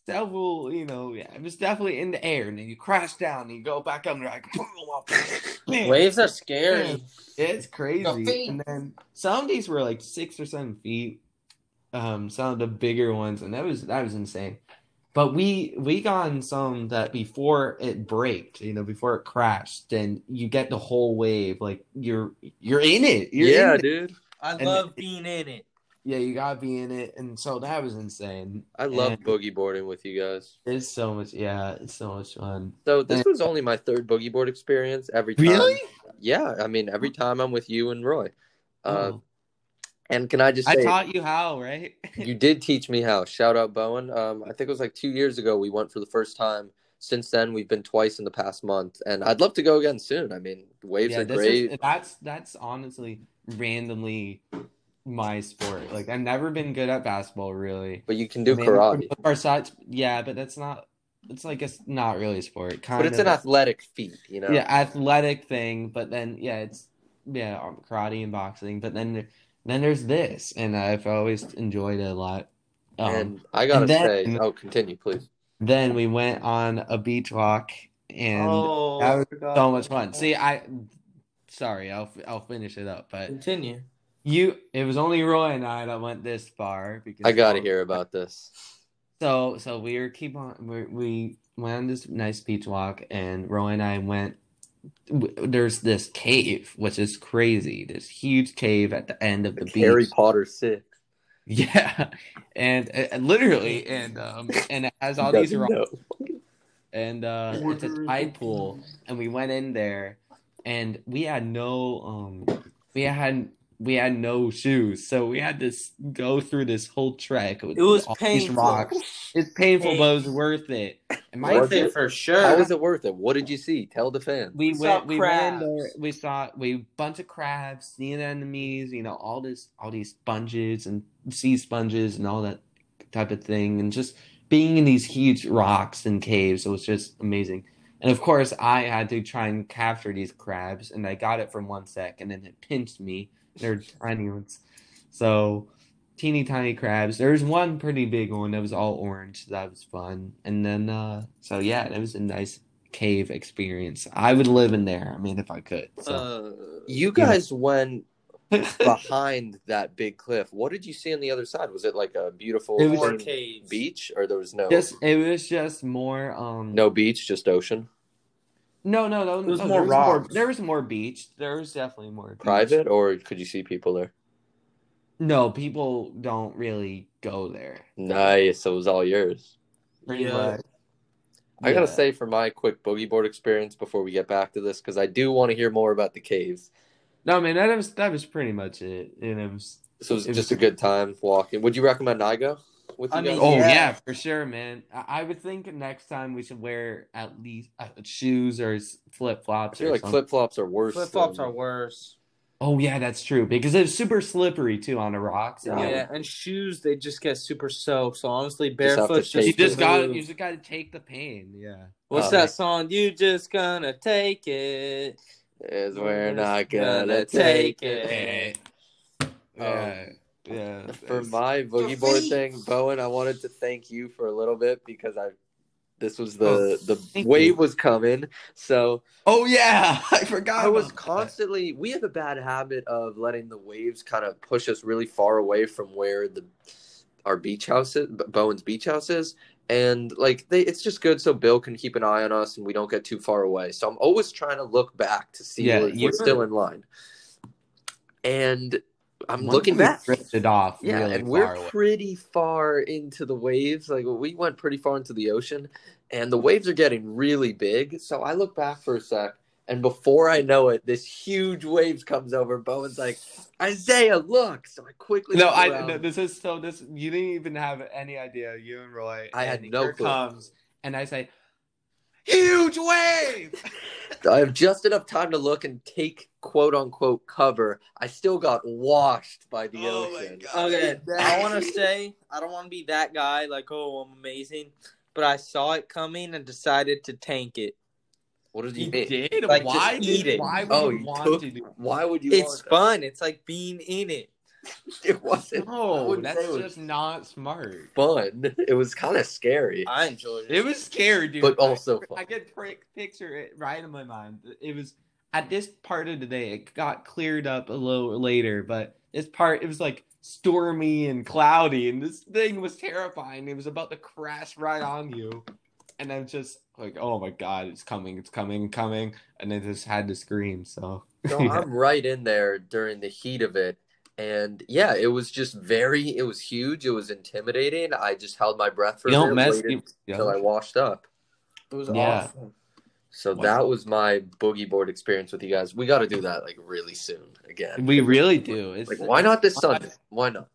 several, you know, yeah, it was definitely in the air, and then you crash down, and you go back up, and like, boom, bam. Waves are scary. It's crazy. The. And then some of these were like six or seven feet. Um, some of the bigger ones, and that was that was insane. But we we got on some that before it braked, you know, before it crashed, and you get the whole wave, like you're you're in it. You're yeah, in it. dude. I And- love being in it. Yeah, you gotta be in it, and so that was insane. I love And boogie boarding with you guys. It's so much, yeah, it's so much fun. So this And- was only my third boogie board experience. Every time, Really? yeah. I mean, every time I'm with you and Roy. Uh, Oh. And can I just I taught you how, right? you did teach me how. Shout out Bowen. Um, I think it was like two years ago we went for the first time. Since then, we've been twice in the past month, and I'd love to go again soon. I mean, waves Yeah, are great. is that's that's honestly randomly my sport. Like I've never been good at basketball really. but you can do I mean, karate. Yeah, but that's not. It's like it's not really a sport. Kind But it's of an athletic feat, you know. yeah athletic thing. But then yeah, it's yeah um, karate and boxing. But then then there's this, and I've always enjoyed it a lot. Um, and I gotta and then- say, oh, continue, please. Then we went on a beach walk, and oh, that was forgot so much fun. See, I sorry, I'll I'll finish it up, but continue. you it was only Roy and I that went this far because I got to hear about this. So so we were keep on we we went on this nice beach walk, and Roy and I went. W- There's this cave, which is crazy. This huge cave at the end of the Like beach. Harry Potter six. Yeah, and, and literally, and um, and it has all these doesn't rocks, know. and uh, it's a tide pool, and we went in there, and we had no um, we had we had no shoes, so we had to go through this whole trek with It was these painful. rocks. It's painful, Pain- but it was worth it. And my Was Worth it? it for sure. How was it worth it? What did you see? Tell the fans. we We went saw we went there we saw we bunch of crabs sea anemones you know all this all these sponges and sea sponges and all that type of thing and just being in these huge rocks and caves it was just amazing and of course i had to try and capture these crabs and i got it from one sec and then it pinched me they're tiny ones so teeny tiny crabs there was one pretty big one that was all orange that was fun and then uh so yeah it was a nice cave experience. I would live in there. I mean, if I could. So. Uh, You guys went behind that big cliff. What did you see on the other side? Was it like a beautiful It was- more clean caves. beach, or there was no just it was just more. Um, no beach, just ocean, no, no, no. It was no, more there was rocks. more. There was more beach. There was definitely more beach. private, or could you see people there? No, people don't really go there. Nice. So it was all yours. Pretty Yeah. much. I gotta say, for my quick boogie board experience before we get back to this, because I do want to hear more about the caves. No, man, that was that was pretty much it. And it was. So it was It was- just a good time walking. Would you recommend I go with you I mean, Oh Yeah. yeah. for sure, man. I, I would think next time we should wear at least uh, shoes or flip I flops. feel like flip flops are worse. Flip flops than- are worse. Oh yeah, that's true because it's super slippery too on the rocks. and Yeah. you- and shoes they just get super soaked. So honestly, Just have to barefoot's take You just got you just got to take the pain. Yeah. What's Oh, that man. song? You just gonna take it. Is we're not gonna gonna take take it. it. Yeah. Yeah. For that's- my boogie board thing, Bowen, I wanted to thank you for a little bit because I this was the Oh, the wave you. was coming. So Oh yeah, I forgot. I was about that. constantly we have a bad habit of letting the waves kind of push us really far away from where the our beach house is, Bowen's beach house is. And like they it's just good so Bill can keep an eye on us and we don't get too far away. So I'm always trying to look back to see Yeah, we're, you we're still in line. And I'm One looking back. drifted off. Yeah, really and far we're away. pretty far into the waves. Like we went pretty far into the ocean, and the waves are getting really big. So I look back for a sec, and before I know it, this huge waves comes over. Bowen's like, Isaiah, look! So I quickly No, I. around. No, this is so. This you didn't even have any idea. You and Roy. I had no here clue. Comes and I say, huge wave. I have just enough time to look and take quote unquote cover. I still got washed by the Oh my ocean. God. Okay, I want to say I don't want to be that guy. Like, oh, I'm amazing, but I saw it coming and decided to tank it. What did you You did? Like, why just eat did, it. Why would Oh, you you want took. to do? Why would you? It's want that? fun. It's like being in it. It wasn't. I No, that's it was just not smart. fun. It was kind of scary. I enjoyed it. It was scary, dude. But also I, fun. I could pr- picture it right in my mind. It was at this part of the day. It got cleared up a little later, but this part it was like stormy and cloudy, and this thing was terrifying. It was about to crash right on you, and I'm just like, oh my god, it's coming, it's coming, coming, and I just had to scream. So So yeah. I'm right in there during the heat of it. And yeah, it was just very, it was huge. It was intimidating. I just held my breath for you a mess. You, until I washed up. It was Yeah. awesome. So Wow. that was my boogie board experience with you guys. We got to do that like really soon again. we really do. It's Like, why not this Sunday? Why not?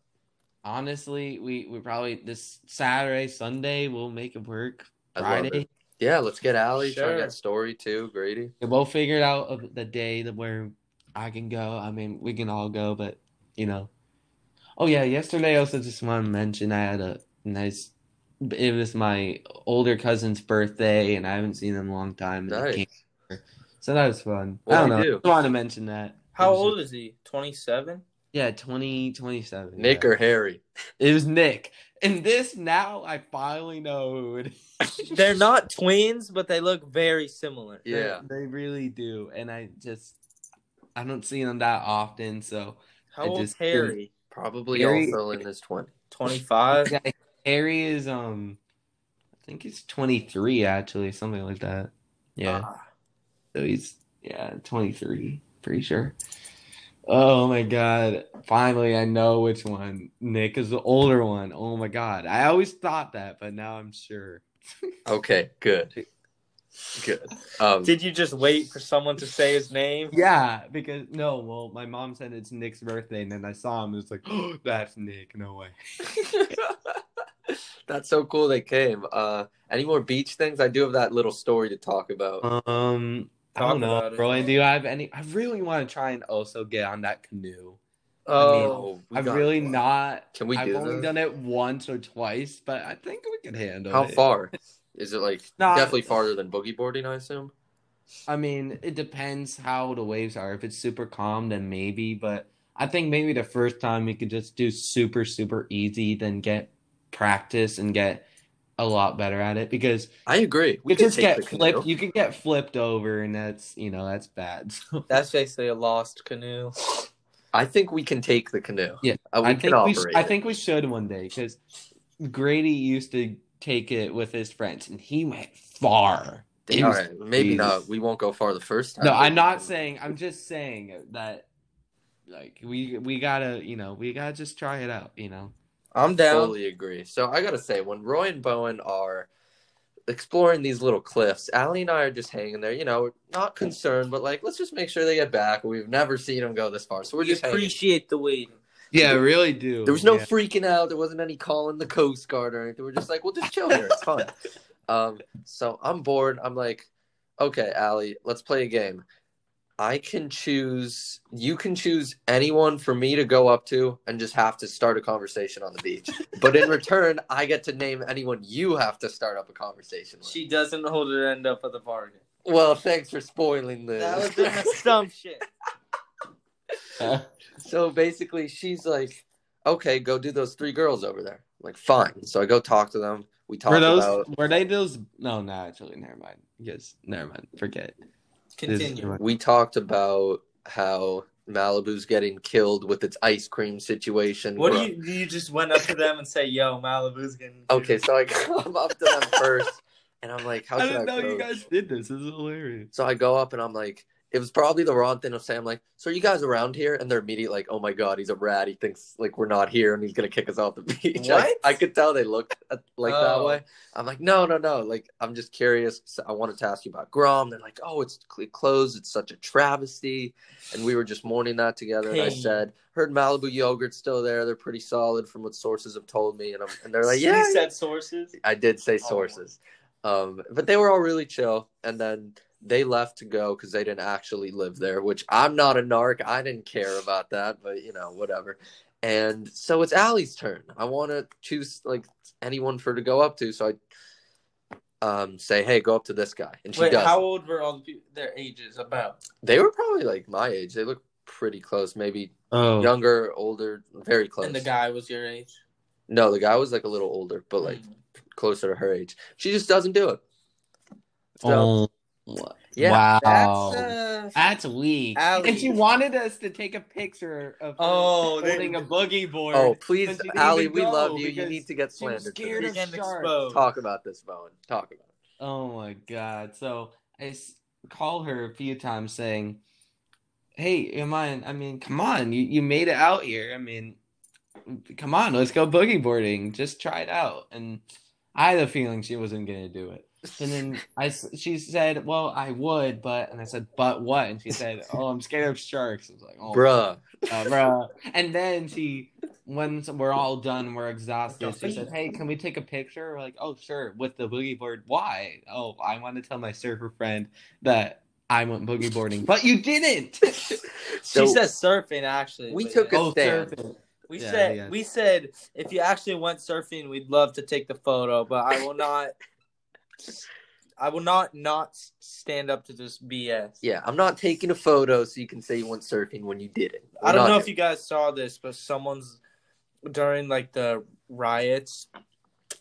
Honestly, we we probably this Saturday, Sunday we'll make it work. Friday. it. Yeah, let's get Allie. Try Sure. to get Story too. Grady. We'll figure it out of the day that where I can go. I mean, we can all go, but you know. Oh yeah, yesterday I also just want to mention I had a nice. It was my older cousin's birthday, and I haven't seen him in a long time. Nice. So that was fun. What'd I don't he know. do? Just wanted to mention that. How was old just- is he? Twenty seven. Yeah, 20, 27. Nick yeah. or Harry? It was Nick, And this now, I finally know who it is. They're not twins, but they look very similar. They- Yeah. they, really do, and I just I don't see them that often. So How I old just Harry? Probably Gary- also in his 20s. Twenty five. Yeah, Harry is um, I think he's twenty three actually, something like that. Yeah, Ah. so he's yeah twenty three, pretty sure. Oh my god! Finally, I know which one. Nick is the older one. Oh my god! I always thought that, but now I'm sure. Okay, good. Good. Um, Did you just wait for someone to say his name? Yeah, because no, well, my mom said it's Nick's birthday, and then I saw him. It was like, oh, that's Nick. No way. That's so cool they came. Uh, any more beach things? I do have that little story to talk about. Um, I don't know, about it. Roland. Do you have any? I really want to try and also get on that canoe. Oh, we I've got- really not. Can we I've do only this? done it once or twice, but I think we can handle How it. How far? Is it like Nah. definitely farther than boogie boarding? I assume. I mean, it depends how the waves are. If it's super calm, then maybe. But I think maybe the first time we could just do super, super easy, then get practice and get a lot better at it. Because I agree. you could just get the canoe. flipped. You could get flipped over, and that's you know that's bad. That's basically a lost canoe. I think we can take the canoe. Yeah, Uh, we I can think we. Sh- I think we should one day because Grady used to take it with his friends, and he went far. It All was right, maybe crazy. not. We won't go far the first time. No, I'm not saying. I'm just saying that, like we we gotta, you know, we gotta just try it out. You know. I'm down. Totally agree. So I gotta say, when Roy and Bowen are exploring these little cliffs, Allie and I are just hanging there. You know, not concerned, but like, let's just make sure they get back. We've never seen them go this far, so we're We just hanging. appreciate the waiting. Yeah, I really do. There was no Yeah. freaking out. There wasn't any calling the Coast Guard or anything. We're just like, we'll just chill here. It's fun. um, so I'm bored. I'm like, okay, Allie, let's play a game. I can choose. You can choose anyone for me to go up to and just have to start a conversation on the beach. But in return, I get to name anyone you have to start up a conversation with. She doesn't hold her end up of the bargain. Well, thanks for spoiling this. That was an assumption. So basically, she's like, "Okay, go do those three girls over there." I'm like, fine. So I go talk to them. We talk Were those? about. Were they those? No, no. Actually, never mind. Yes, never mind. Forget. Continue. We talked about how Malibu's getting killed with its ice cream situation. What do you? You just went up to them and say, "Yo, Malibu's getting." Okay, so I come up to them first, and I'm like, "How I should didn't I know you guys did this. This is hilarious. So I go up and I'm like, it was probably the wrong thing to say. I'm like, so are you guys around here? And they're immediately like, oh my god, he's a rat. He thinks like we're not here and he's gonna kick us off the beach. I- What? I, could tell they looked at, like that Oh. way. I'm like, no, no, no. Like I'm just curious. I wanted to ask you about Grom. They're like, oh, it's cl- closed. It's such a travesty. And we were just mourning that together. And I said, heard Malibu yogurt's still there. They're pretty solid from what sources have told me. And I'm, and they're like, She yeah, yeah. said sources. I did say Oh. sources. Um, but they were all really chill. And then they left to go because they didn't actually live there, which I'm not a narc. I didn't care about that, but you know, whatever. And so it's Allie's turn. I want to choose like anyone for her to go up to. So I um, say, hey, go up to this guy. And she Wait, does. how old were all the people? Their ages about? They were probably like my age. They look pretty close, maybe Oh, younger, older, very close. And the guy was your age. no, the guy was like a little older, but like Mm. closer to her age. She just doesn't do it. So, oh, what? Yeah. wow. That's uh, That's weak. Allie. And she wanted us to take a picture of her Oh, they- holding a boogie board. Oh, please, But Allie, we love you. You need to get she slandered. scared of sharks. exposed. Talk about this, Bowen. Talk about it. Oh my god. So I s- called her a few times saying, Hey, am I I mean, come on, you, you made it out here. I mean come on, let's go boogie boarding. Just try it out. And I had a feeling she wasn't gonna do it. And then I, she said, Well, I would, but and I said, But what? And she said, Oh, I'm scared of sharks. I was like, Oh Bruh. uh, bruh. And then she, when we're all done, we're exhausted. She said, "Hey, can we take a picture?" We're like, "Oh, sure." With the boogie board. Why? Oh, I want to tell my surfer friend that I went boogie boarding, but you didn't. So she says surfing actually. we took yeah. a oh, stand. surfing. We Yeah, said yeah. we said if you actually went surfing, we'd love to take the photo, but I will not. I will not not stand up to this BS. Yeah, I'm not taking a photo so you can say you went surfing when you didn't. I don't know if you guys saw this, but someone's during like the riots,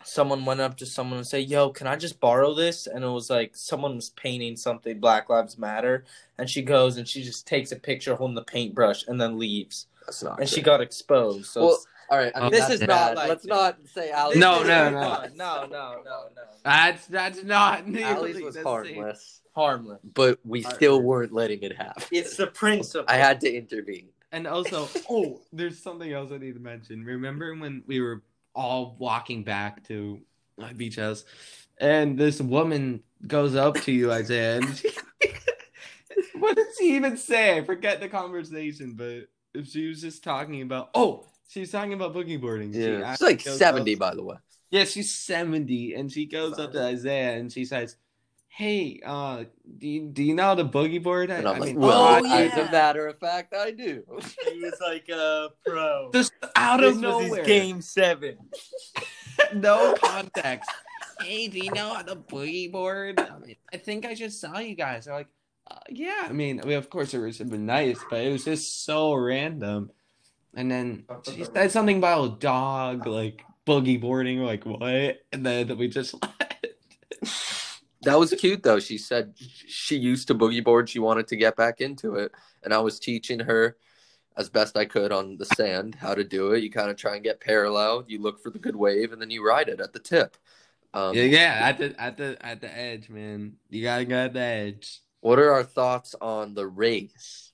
someone went up to someone and say, "Yo, can I just borrow this?" And it was like someone was painting something Black Lives Matter, and she goes and she just takes a picture holding the paintbrush and then leaves, That's not. and she got exposed. So Well, all right. I mean, um, This that's is not like Let's not say Ali. No, This no, is no. no, no, no, no. That's that's not nearly Ali's was the same. harmless, Harmless. but we Alright. still weren't letting it happen. It's the principle. I had to intervene. And also, oh, there's something else I need to mention. Remember when we were all walking back to my beach house, and this woman goes up to you, Isaiah, and she, what did she even say? I forget the conversation, but if she was just talking about. Oh, she was talking about boogie boarding. She Yeah, it's actually like seventy, up- by the way. yeah, she's 70 and she goes up to Isaiah and she says, Hey, uh, do you, do you know how to boogie board? I, And I'm I like, mean, well, Oh, as yeah. a matter of fact, I do. He was like a pro. just out this of was his nowhere. game seven. no context. hey, do you know how to boogie board? I, mean, I think I just saw you guys. They're like, uh, yeah. I mean, I mean, of course it was been nice, but it was just so random. And then she said something about a dog, like boogie boarding, like what? And then we just That was cute though. She said she used to boogie board. She wanted to get back into it, and I was teaching her as best I could on the sand how to do it. You kind of try and get parallel. You look for the good wave, and then you ride it at the tip. Um, yeah, yeah, at the at the at the edge, man. You gotta go at the edge. What are our thoughts on the race?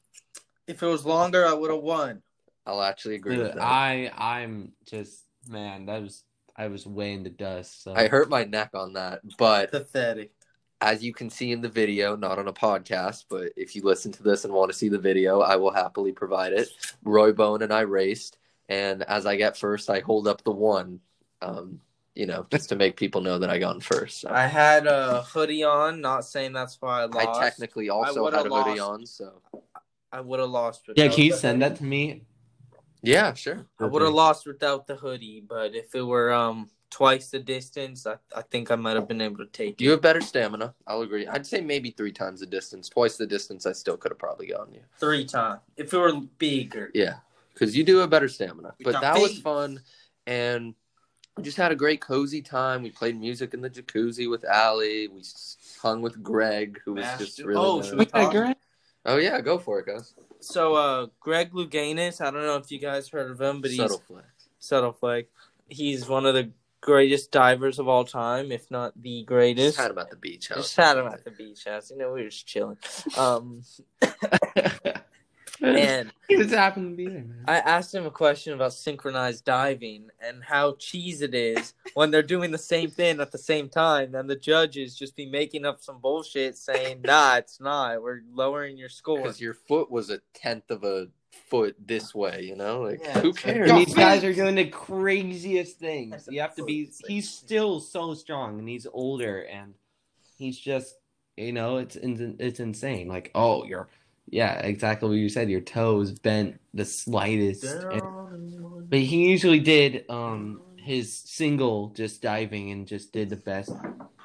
If it was longer, I would have won. I'll actually agree with that. I I'm just man, that was I was way in the dust. So. I hurt my neck on that, but Pathetic. as you can see in the video, not on a podcast, but if you listen to this and want to see the video, I will happily provide it. Roy Bowen and I raced, and as I get first, I hold up the one, um, you know, just to make people know that I got in first. So. I had a hoodie on. Not saying that's why I lost. I technically also would've had a hoodie on, so I would have lost. yeah, can you send hoodie. that to me? Yeah, sure. I would have lost without the hoodie, but if it were um twice the distance, I, I think I might have been able to take You it have better stamina. I'll agree. I'd say maybe three times the distance, twice the distance. I still could have probably gotten you. three times. If it were bigger, Yeah, because you do have better stamina. We But got that was beat. fun, and we just had a great cozy time. We played music in the jacuzzi with Allie. We s- hung with Greg, who was Mashed just really. Oh, nice. should we talk? Oh yeah, go for it, guys. So, uh, Greg Louganis, I don't know if you guys heard of him, but he's Subtle flex. subtle flag. He's one of the greatest divers of all time, if not the Just greatest. had him at the beach house. Just had him at the beach house. You know, we were just chilling. Um, and he just happened to be there, man. I asked him a question about synchronized diving and how cheese it is when they're doing the same thing at the same time, and the judges just be making up some bullshit saying, "Nah, it's not. We're lowering your score." Because your foot was a tenth of a foot this way, you know? Like Yeah, who it's like, cares? These guys are doing the craziest things. You have to be. He's still so strong, and he's older, and he's just, you know, it's it's insane. Like, oh, you're, yeah, exactly what you said. Your toes bent the slightest, and- but he usually did um his single just diving and just did the best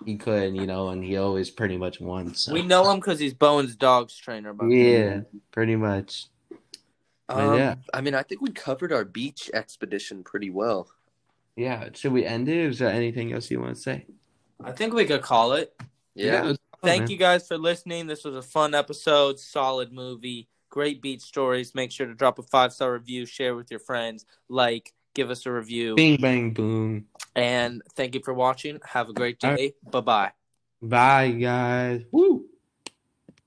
he could, you know, and he always pretty much won. So. We know him because he's Bowen's dog's trainer. By the way. yeah, pretty much. Um, yeah. I mean, I think we covered our beach expedition pretty well. Yeah, should we end it? Is there anything else you want to say? I think we could call it. Yeah. it was fun, Oh, thank man. you guys for listening. This was a fun episode, solid movie, great beat stories. Make sure to drop a five star review, share with your friends, like, give us a review. Bing bang boom. And thank you for watching. Have a great day. Bye bye. Bye, guys. Woo.